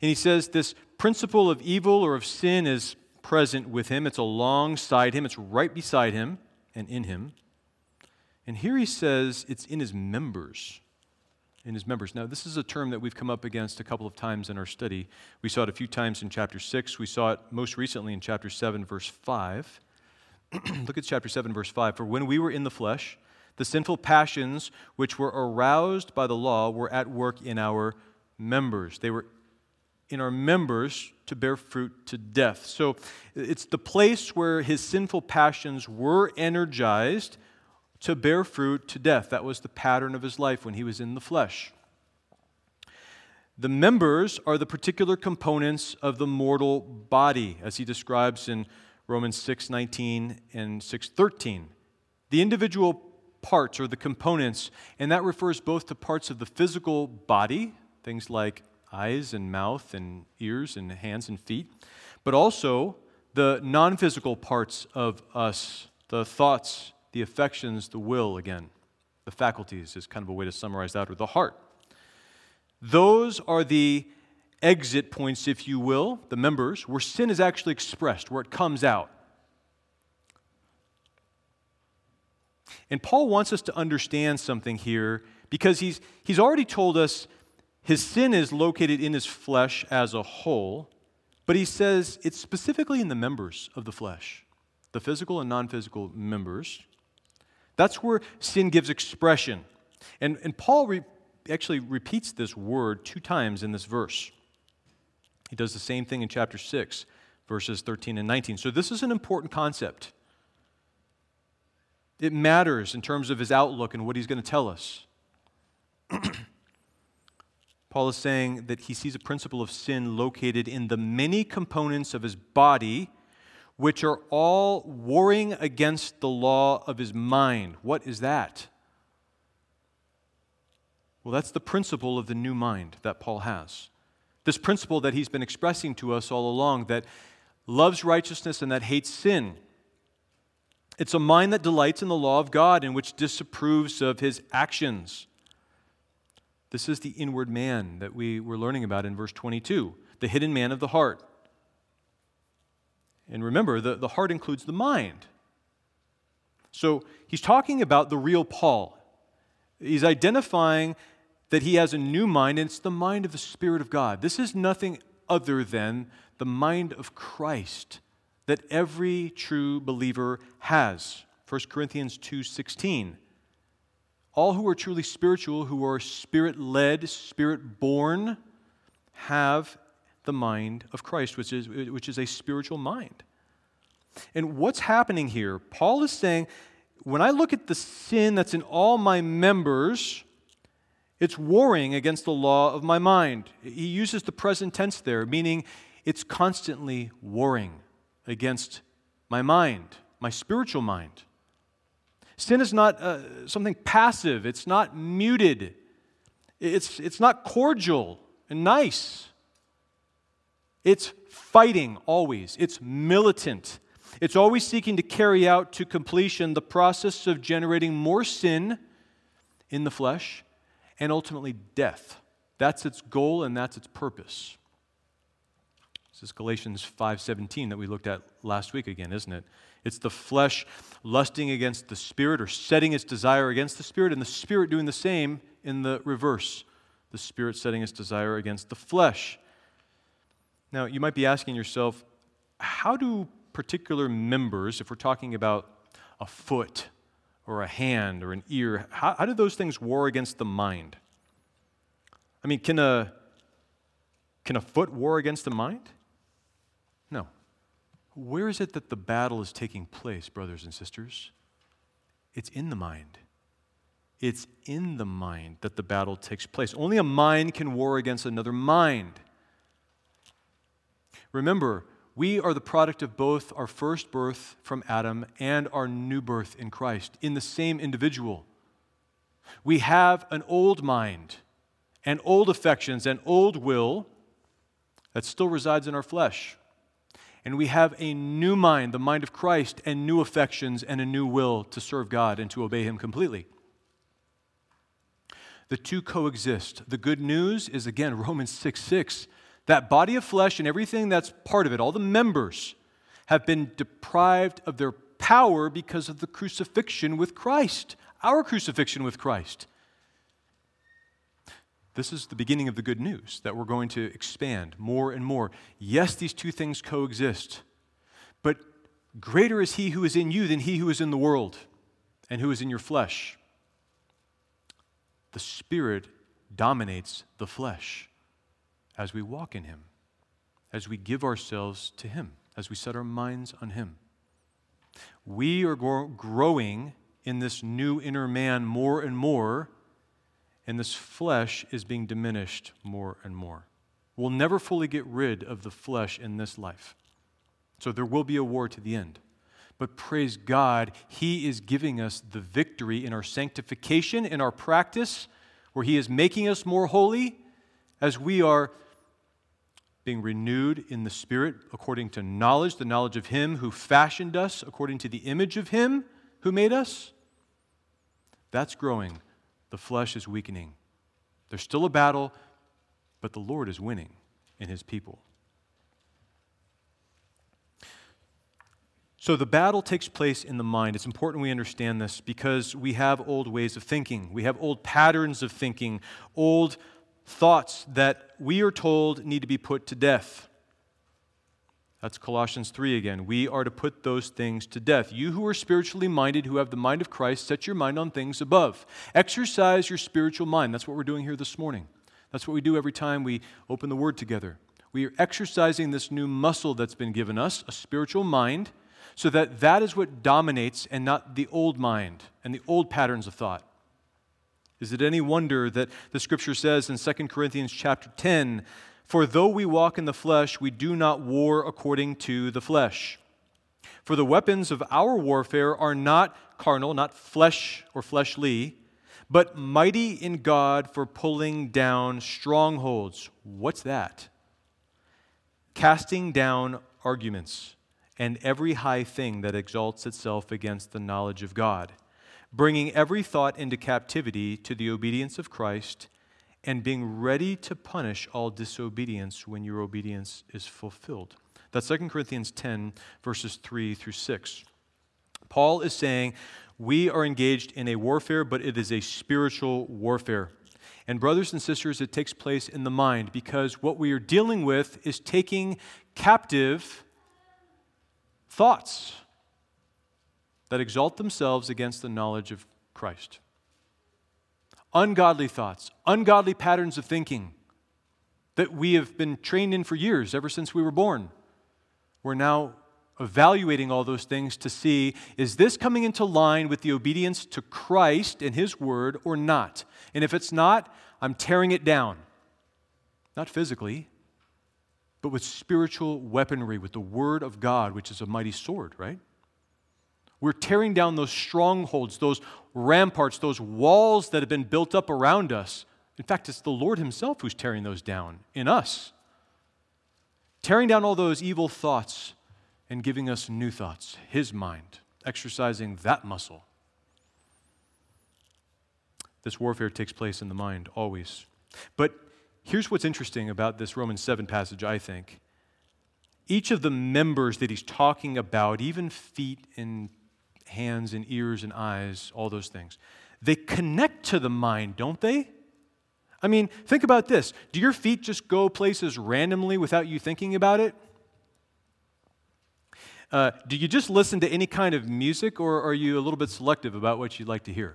Speaker 1: And he says this principle of evil or of sin is present with him, it's alongside him, it's right beside him and in him. And here he says it's in his members. In his members. Now, this is a term that we've come up against a couple of times in our study. We saw it a few times in chapter 6. We saw it most recently in chapter 7, verse 5. <clears throat> Look at chapter 7, verse 5. For when we were in the flesh, the sinful passions which were aroused by the law were at work in our members. They were in our members to bear fruit to death. So it's the place where his sinful passions were energized to bear fruit to death. That was the pattern of his life when he was in the flesh. The members are the particular components of the mortal body, as he describes in Romans 6:19 and 6:13. The individual parts or the components, and that refers both to parts of the physical body, things like eyes and mouth and ears and hands and feet, but also the non physical parts of us, the thoughts, the affections, the will, again. The faculties is kind of a way to summarize that, or the heart. Those are the exit points, if you will, the members, where sin is actually expressed, where it comes out. And Paul wants us to understand something here because he's, he's already told us his sin is located in his flesh as a whole, but he says it's specifically in the members of the flesh, the physical and non physical members. That's where sin gives expression. And, and Paul re- actually repeats this word two times in this verse. He does the same thing in chapter 6, verses 13 and 19. So this is an important concept. It matters in terms of his outlook and what he's going to tell us. <clears throat> Paul is saying that he sees a principle of sin located in the many components of his body, which are all warring against the law of his mind. What is that? Well, that's the principle of the new mind that Paul has. This principle that he's been expressing to us all along that loves righteousness and that hates sin. It's a mind that delights in the law of God and which disapproves of his actions. This is the inward man that we were learning about in verse 22, the hidden man of the heart. And remember, the, the heart includes the mind. So he's talking about the real Paul. He's identifying that he has a new mind, and it's the mind of the Spirit of God. This is nothing other than the mind of Christ that every true believer has. 1 Corinthians 2:16 all who are truly spiritual, who are spirit led, spirit born, have the mind of Christ, which is, which is a spiritual mind. And what's happening here? Paul is saying, when I look at the sin that's in all my members, it's warring against the law of my mind. He uses the present tense there, meaning it's constantly warring against my mind, my spiritual mind. Sin is not uh, something passive, it's not muted, it's, it's not cordial and nice. It's fighting always, it's militant. It's always seeking to carry out to completion the process of generating more sin in the flesh and ultimately death. That's its goal and that's its purpose. This is Galatians 5:17 that we looked at last week again, isn't it? It's the flesh lusting against the spirit or setting its desire against the spirit, and the spirit doing the same in the reverse. The spirit setting its desire against the flesh. Now, you might be asking yourself, how do particular members, if we're talking about a foot or a hand or an ear, how, how do those things war against the mind? I mean, can a, can a foot war against the mind? Where is it that the battle is taking place, brothers and sisters? It's in the mind. It's in the mind that the battle takes place. Only a mind can war against another mind. Remember, we are the product of both our first birth from Adam and our new birth in Christ, in the same individual. We have an old mind and old affections and old will that still resides in our flesh and we have a new mind, the mind of Christ, and new affections and a new will to serve God and to obey Him completely. The two coexist. The good news is, again, Romans 6 6. That body of flesh and everything that's part of it, all the members, have been deprived of their power because of the crucifixion with Christ, our crucifixion with Christ. This is the beginning of the good news that we're going to expand more and more. Yes, these two things coexist, but greater is he who is in you than he who is in the world and who is in your flesh. The Spirit dominates the flesh as we walk in him, as we give ourselves to him, as we set our minds on him. We are growing in this new inner man more and more and this flesh is being diminished more and more. We'll never fully get rid of the flesh in this life. So there will be a war to the end. But praise God, He is giving us the victory in our sanctification, in our practice, where He is making us more holy as we are being renewed in the Spirit according to knowledge, the knowledge of Him who fashioned us, according to the image of Him who made us. That's growing the flesh is weakening. There's still a battle, but the Lord is winning in his people. So the battle takes place in the mind. It's important we understand this because we have old ways of thinking. We have old patterns of thinking, old thoughts that we are told need to be put to death. That's Colossians 3 again. We are to put those things to death. You who are spiritually minded, who have the mind of Christ, set your mind on things above. Exercise your spiritual mind. That's what we're doing here this morning. That's what we do every time we open the Word together. We are exercising this new muscle that's been given us, a spiritual mind, so that that is what dominates and not the old mind and the old patterns of thought. Is it any wonder that the scripture says in 2 Corinthians chapter 10 for though we walk in the flesh, we do not war according to the flesh. For the weapons of our warfare are not carnal, not flesh or fleshly, but mighty in God for pulling down strongholds. What's that? Casting down arguments and every high thing that exalts itself against the knowledge of God, bringing every thought into captivity to the obedience of Christ and being ready to punish all disobedience when your obedience is fulfilled. That's 2 Corinthians 10, verses 3 through 6. Paul is saying we are engaged in a warfare, but it is a spiritual warfare. And, brothers and sisters, it takes place in the mind because what we are dealing with is taking captive thoughts that exalt themselves against the knowledge of Christ ungodly thoughts, ungodly patterns of thinking that we have been trained in for years, ever since we were born. We're now evaluating all those things to see is this coming into line with the obedience to Christ and His Word or not? And if it's not, I'm tearing it down. Not physically, but with spiritual weaponry, with the Word of God, which is a mighty sword, right? We're tearing down those strongholds, those ramparts, those walls that have been built up around us. In fact, it's the Lord Himself who's tearing those down in us. Tearing down all those evil thoughts and giving us new thoughts, His mind, exercising that muscle. This warfare takes place in the mind always. But here's what's interesting about this Romans 7 passage, I think. Each of the members that he's talking about, even feet and hands and ears and eyes, all those things. They connect to the mind, don't they? I mean, think about this. Do your feet just go places randomly without you thinking about it? Uh, do you just listen to any kind of music, or are you a little bit selective about what you'd like to hear?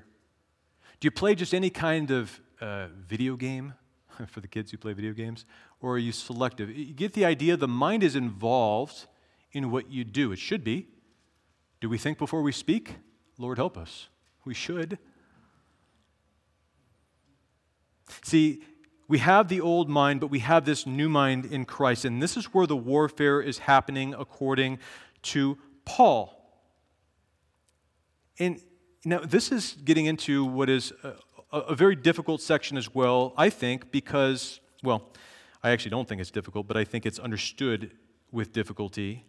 Speaker 1: Do you play just any kind of uh, video game <laughs> for the kids who play video games, or are you selective? You get the idea the mind is involved in what you do. It should be. Do we think before we speak? Lord, help us. We should. See, we have the old mind, but we have this new mind in Christ. And this is where the warfare is happening according to Paul. And now, this is getting into what is a, a, very difficult section as well, I think, because, well, I actually don't think it's difficult, but I think it's understood with difficulty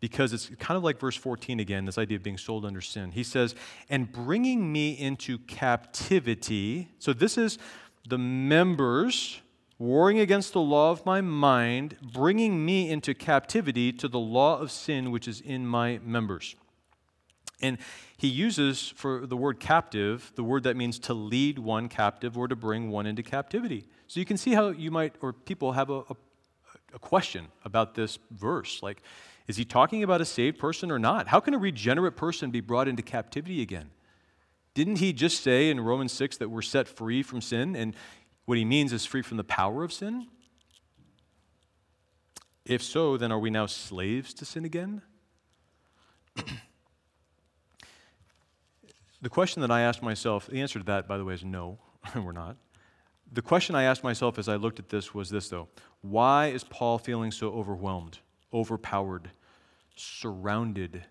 Speaker 1: because it's kind of like verse 14 again, this idea of being sold under sin. He says, and bringing me into captivity. So this is the members warring against the law of my mind, bringing me into captivity to the law of sin which is in my members. And he uses for the word captive, the word that means to lead one captive or to bring one into captivity. So you can see how you might, or people have a, a, a question about this verse. Like, is he talking about a saved person or not? How can a regenerate person be brought into captivity again? Didn't he just say in Romans 6 that we're set free from sin? And what he means is free from the power of sin? If so, then are we now slaves to sin again? <clears throat> the question that I asked myself, the answer to that, by the way, is no, <laughs> we're not. The question I asked myself as I looked at this was this, though Why is Paul feeling so overwhelmed, overpowered? Surrounded,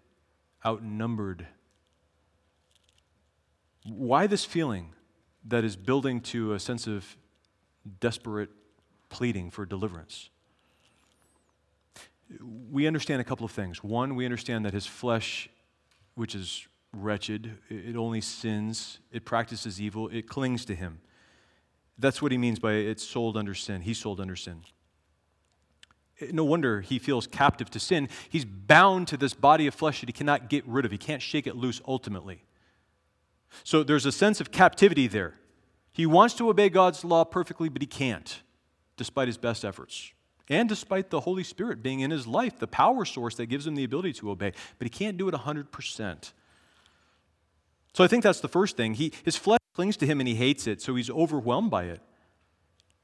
Speaker 1: outnumbered. Why this feeling that is building to a sense of desperate pleading for deliverance? We understand a couple of things. One, we understand that his flesh, which is wretched, it only sins, it practices evil, it clings to him. That's what he means by it's sold under sin. He's sold under sin. No wonder he feels captive to sin. He's bound to this body of flesh that he cannot get rid of. He can't shake it loose ultimately. So there's a sense of captivity there. He wants to obey God's law perfectly, but he can't, despite his best efforts. And despite the Holy Spirit being in his life, the power source that gives him the ability to obey, but he can't do it 100%. So I think that's the first thing. He, his flesh clings to him and he hates it, so he's overwhelmed by it,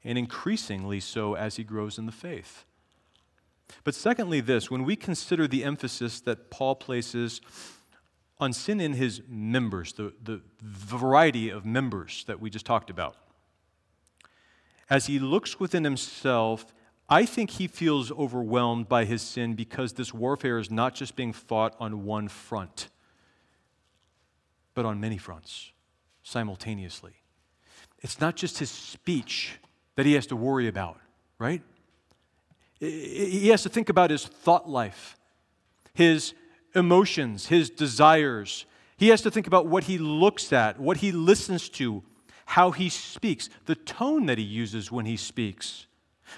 Speaker 1: and increasingly so as he grows in the faith. But secondly, this when we consider the emphasis that Paul places on sin in his members, the, the variety of members that we just talked about, as he looks within himself, I think he feels overwhelmed by his sin because this warfare is not just being fought on one front, but on many fronts simultaneously. It's not just his speech that he has to worry about, right? He has to think about his thought life, his emotions, his desires. He has to think about what he looks at, what he listens to, how he speaks, the tone that he uses when he speaks,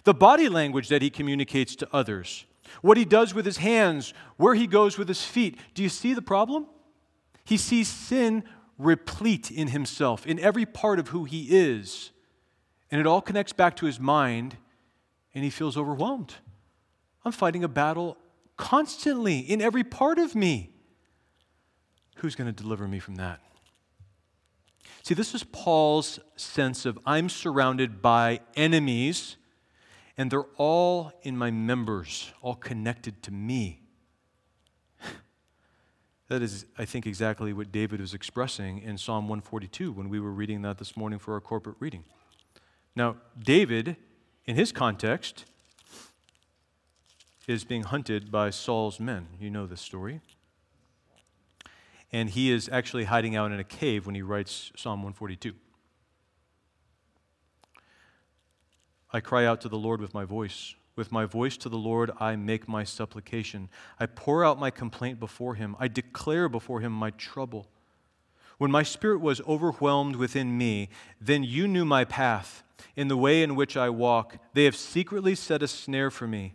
Speaker 1: the body language that he communicates to others, what he does with his hands, where he goes with his feet. Do you see the problem? He sees sin replete in himself, in every part of who he is. And it all connects back to his mind, and he feels overwhelmed. I'm fighting a battle constantly in every part of me. Who's going to deliver me from that? See, this is Paul's sense of I'm surrounded by enemies, and they're all in my members, all connected to me. <laughs> That is, I think, exactly what David was expressing in Psalm 142 when we were reading that this morning for our corporate reading. Now, David, in his context, is being hunted by Saul's men. You know this story. And he is actually hiding out in a cave when he writes Psalm 142. I cry out to the Lord with my voice. With my voice to the Lord, I make my supplication. I pour out my complaint before him. I declare before him my trouble. When my spirit was overwhelmed within me, then you knew my path. In the way in which I walk, they have secretly set a snare for me.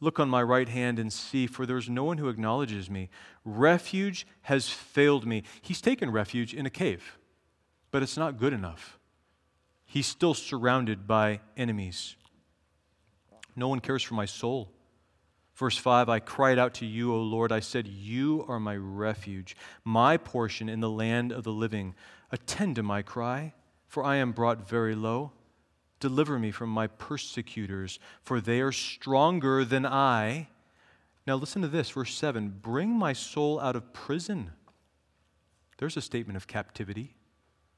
Speaker 1: Look on my right hand and see, for there is no one who acknowledges me. Refuge has failed me. He's taken refuge in a cave, but it's not good enough. He's still surrounded by enemies. No one cares for my soul. Verse 5 I cried out to you, O Lord. I said, You are my refuge, my portion in the land of the living. Attend to my cry, for I am brought very low. Deliver me from my persecutors, for they are stronger than I. Now, listen to this, verse 7 Bring my soul out of prison. There's a statement of captivity.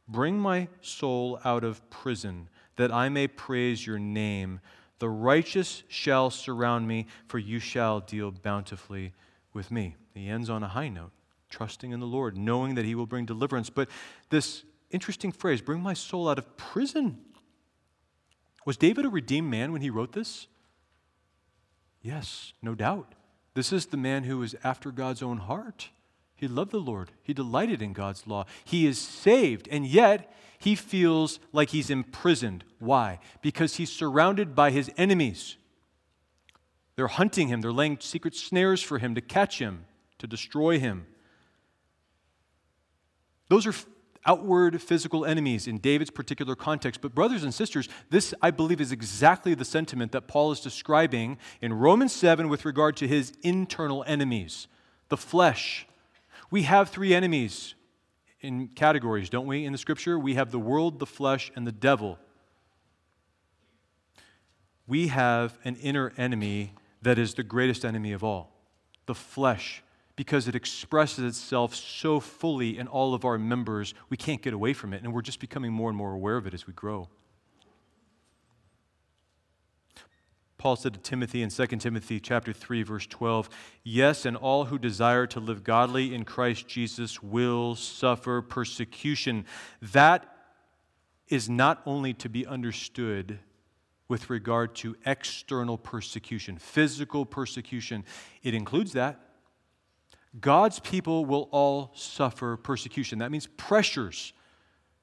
Speaker 1: Bring my soul out of prison, that I may praise your name. The righteous shall surround me, for you shall deal bountifully with me. He ends on a high note, trusting in the Lord, knowing that he will bring deliverance. But this interesting phrase, bring my soul out of prison. Was David a redeemed man when he wrote this? Yes, no doubt. This is the man who was after God's own heart. He loved the Lord, he delighted in God's law. He is saved, and yet he feels like he's imprisoned. Why? Because he's surrounded by his enemies. They're hunting him, they're laying secret snares for him to catch him, to destroy him. Those are outward physical enemies in David's particular context. But, brothers and sisters, this, I believe, is exactly the sentiment that Paul is describing in Romans 7 with regard to his internal enemies the flesh. We have three enemies in categories, don't we, in the scripture? We have the world, the flesh, and the devil. We have an inner enemy that is the greatest enemy of all the flesh because it expresses itself so fully in all of our members, we can't get away from it, and we're just becoming more and more aware of it as we grow. Paul said to Timothy in 2 Timothy chapter 3 verse 12, "Yes, and all who desire to live godly in Christ Jesus will suffer persecution." That is not only to be understood with regard to external persecution, physical persecution. It includes that. God's people will all suffer persecution. That means pressures.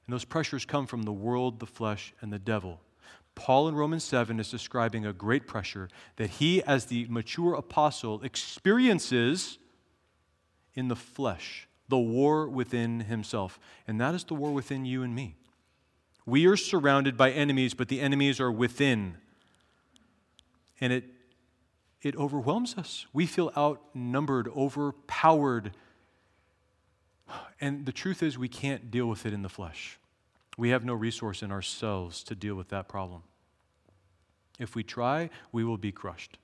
Speaker 1: And those pressures come from the world, the flesh, and the devil. Paul in Romans 7 is describing a great pressure that he, as the mature apostle, experiences in the flesh, the war within himself. And that is the war within you and me. We are surrounded by enemies, but the enemies are within. and it, it overwhelms us. We feel outnumbered, overpowered. And the truth is, we can't deal with it in the flesh. We have no resource in ourselves to deal with that problem. If we try, we will be crushed.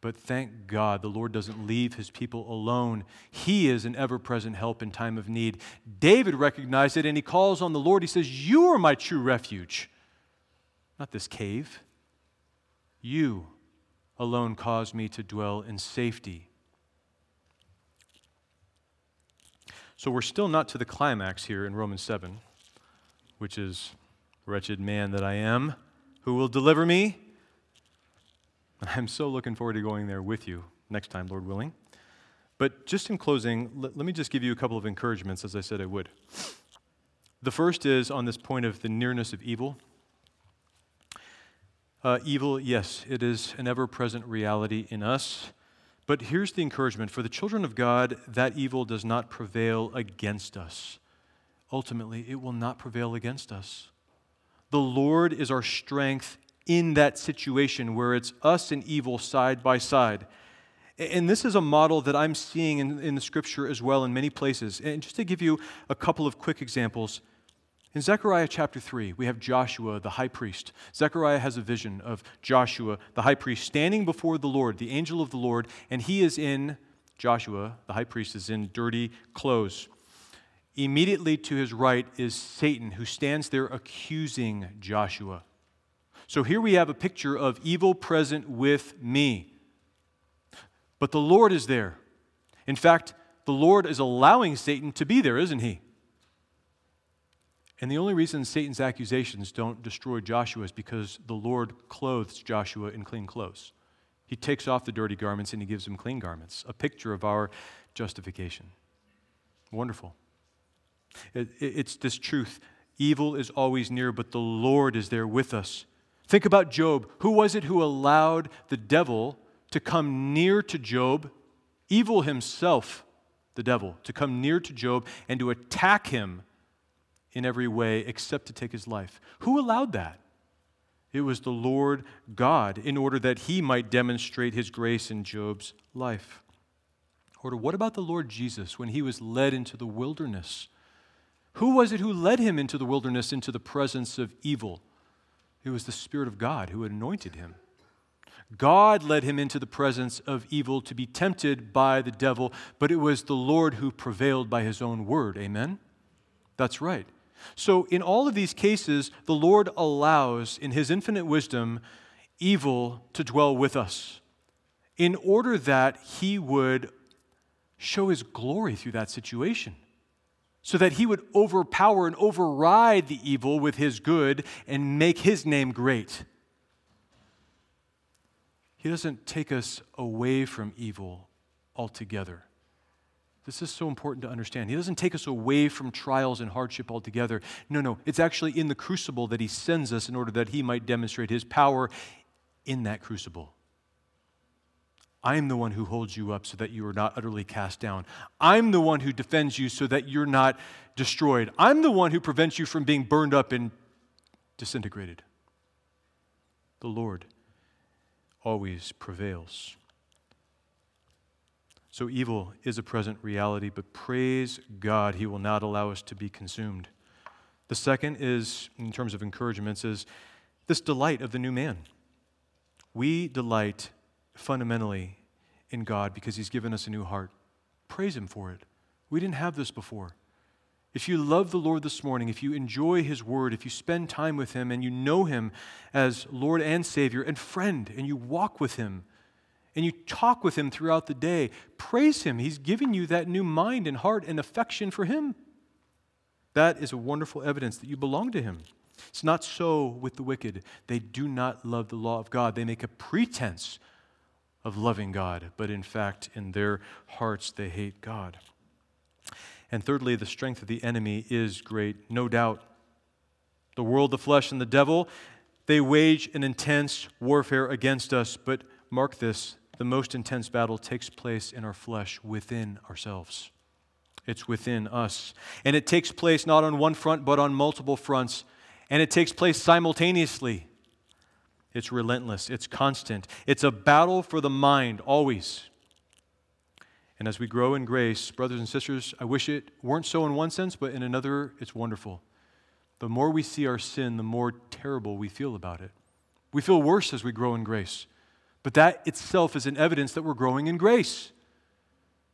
Speaker 1: But thank God the Lord doesn't leave his people alone. He is an ever present help in time of need. David recognized it and he calls on the Lord. He says, You are my true refuge, not this cave. You alone cause me to dwell in safety. So we're still not to the climax here in Romans 7, which is, Wretched man that I am, who will deliver me? <laughs> I'm so looking forward to going there with you next time, Lord willing. But just in closing, let, let me just give you a couple of encouragements, as I said I would. The first is on this point of the nearness of evil. Uh, evil, yes, it is an ever present reality in us. But here's the encouragement for the children of God, that evil does not prevail against us. Ultimately, it will not prevail against us. The Lord is our strength in that situation where it's us and evil side by side. And this is a model that I'm seeing in, in the scripture as well in many places. And just to give you a couple of quick examples, in Zechariah chapter 3, we have Joshua, the high priest. Zechariah has a vision of Joshua, the high priest, standing before the Lord, the angel of the Lord, and he is in, Joshua, the high priest, is in dirty clothes. Immediately to his right is Satan, who stands there accusing Joshua. So here we have a picture of evil present with me. But the Lord is there. In fact, the Lord is allowing Satan to be there, isn't he? And the only reason Satan's accusations don't destroy Joshua is because the Lord clothes Joshua in clean clothes. He takes off the dirty garments and he gives him clean garments, a picture of our justification. Wonderful. It, it, it's this truth evil is always near, but the Lord is there with us. Think about Job. Who was it who allowed the devil to come near to Job? Evil himself, the devil, to come near to Job and to attack him in every way except to take his life. Who allowed that? It was the Lord God in order that he might demonstrate his grace in Job's life. Or what about the Lord Jesus when he was led into the wilderness? Who was it who led him into the wilderness, into the presence of evil? It was the Spirit of God who had anointed him. God led him into the presence of evil to be tempted by the devil, but it was the Lord who prevailed by his own word. Amen? That's right. So, in all of these cases, the Lord allows, in his infinite wisdom, evil to dwell with us in order that he would show his glory through that situation so that he would overpower and override the evil with his good and make his name great. He doesn't take us away from evil altogether. This is so important to understand. He doesn't take us away from trials and hardship altogether. No, no. It's actually in the crucible that he sends us in order that he might demonstrate his power in that crucible. I am the one who holds you up so that you are not utterly cast down. I'm the one who defends you so that you're not destroyed. I'm the one who prevents you from being burned up and disintegrated. The Lord always prevails. So evil is a present reality, but praise God, He will not allow us to be consumed. The second is, in terms of encouragements, is this delight of the new man. We delight fundamentally in God because He's given us a new heart. Praise Him for it. We didn't have this before. If you love the Lord this morning, if you enjoy His Word, if you spend time with Him and you know Him as Lord and Savior and friend, and you walk with Him and you talk with Him throughout the day, praise Him. He's given you that new mind and heart and affection for Him. That is a wonderful evidence that you belong to Him. It's not so with the wicked. They do not love the law of God, they make a pretense of loving God, but in fact, in their hearts, they hate God. And thirdly, the strength of the enemy is great, no doubt. The world, the flesh, and the devil, they wage an intense warfare against us, but mark this the most intense battle takes place in our flesh, within ourselves. It's within us. And it takes place not on one front, but on multiple fronts. And it takes place simultaneously. It's relentless, it's constant. It's a battle for the mind, always. And as we grow in grace, brothers and sisters, I wish it weren't so in one sense, but in another, it's wonderful. The more we see our sin, the more terrible we feel about it. We feel worse as we grow in grace. But that itself is an evidence that we're growing in grace.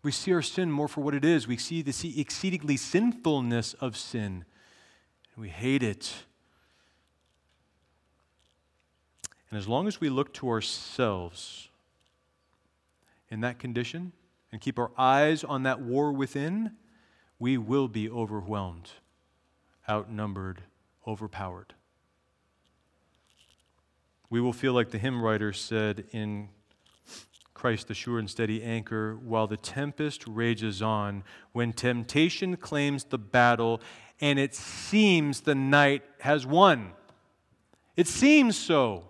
Speaker 1: We see our sin more for what it is. We see the exceedingly sinfulness of sin. And we hate it. And as long as we look to ourselves in that condition and keep our eyes on that war within, we will be overwhelmed, outnumbered, overpowered. We will feel like the hymn writer said in Christ, the sure and steady anchor, while the tempest rages on, when temptation claims the battle and it seems the night has won. It seems so.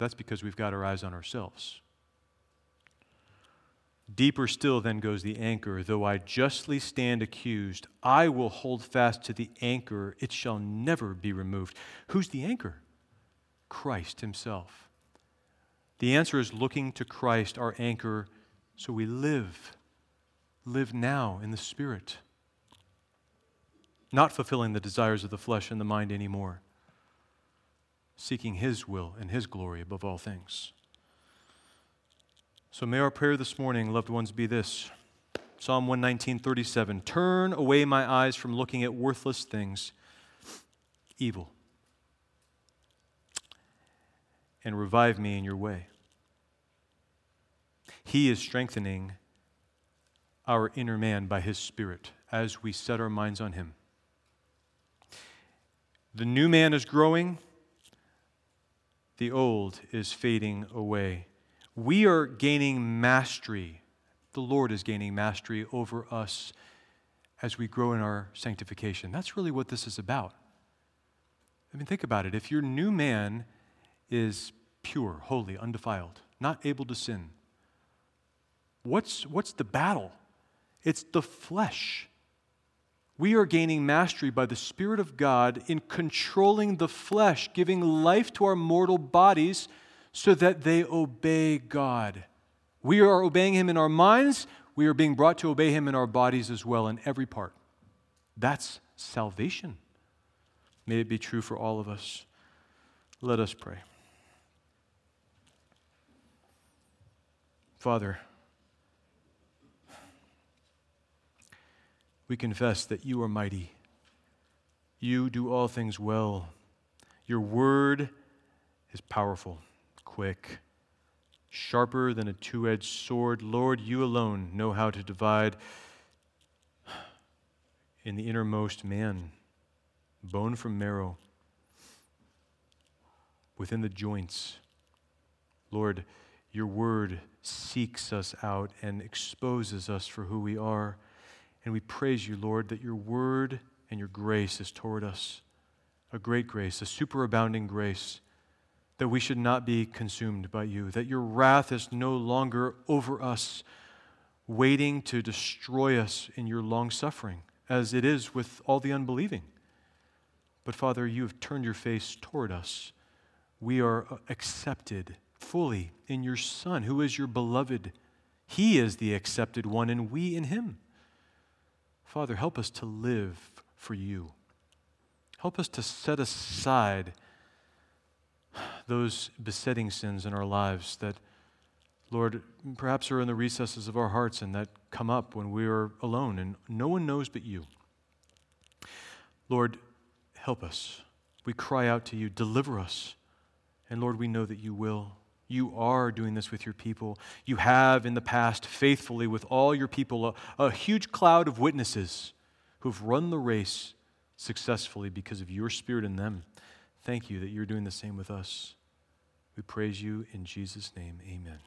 Speaker 1: But that's because we've got our eyes on ourselves. Deeper still then goes the anchor. Though I justly stand accused, I will hold fast to the anchor. It shall never be removed. Who's the anchor? Christ Himself. The answer is looking to Christ, our anchor, so we live. Live now in the Spirit. Not fulfilling the desires of the flesh and the mind anymore. Seeking His will and His glory above all things. So may our prayer this morning, loved ones, be this Psalm 119, 37. Turn away my eyes from looking at worthless things, evil, and revive me in your way. He is strengthening our inner man by his Spirit as we set our minds on him. The new man is growing, the old is fading away we are gaining mastery. The Lord is gaining mastery over us as we grow in our sanctification. That's really what this is about. I mean, think about it. If your new man is pure, holy, undefiled, not able to sin, what's, what's the battle? It's the flesh. We are gaining mastery by the Spirit of God in controlling the flesh, giving life to our mortal bodies so that they obey God. We are obeying Him in our minds, we are being brought to obey Him in our bodies as well, in every part. That's salvation. May it be true for all of us. Let us pray. Father, we confess that you are mighty. You do all things well. Your word is powerful quick, sharper than a two edged sword. Lord, you alone know how to divide in the innermost man, bone from marrow, within the joints. Lord, your word seeks us out and exposes us for who we are. And we praise you, Lord, that your word and your grace is toward us a great grace, a superabounding grace that we should not be consumed by you, that your wrath is no longer over us, waiting to destroy us in your long suffering, as it is with all the unbelieving. But Father, you have turned your face toward us. We are accepted fully in your Son, who is your beloved. He is the accepted one, and we in him. Father, help us to live for you. Help us to set aside those besetting sins in our lives that, Lord, perhaps are in the recesses of our hearts and that come up when we are alone and no one knows but you. Lord, help us. We cry out to you, deliver us. And Lord, we know that you will. You are doing this with your people. You have in the past faithfully with all your people a, a huge cloud of witnesses who've run the race successfully because of your spirit in them. Thank you that you're doing the same with us. We praise you in Jesus' name. Amen.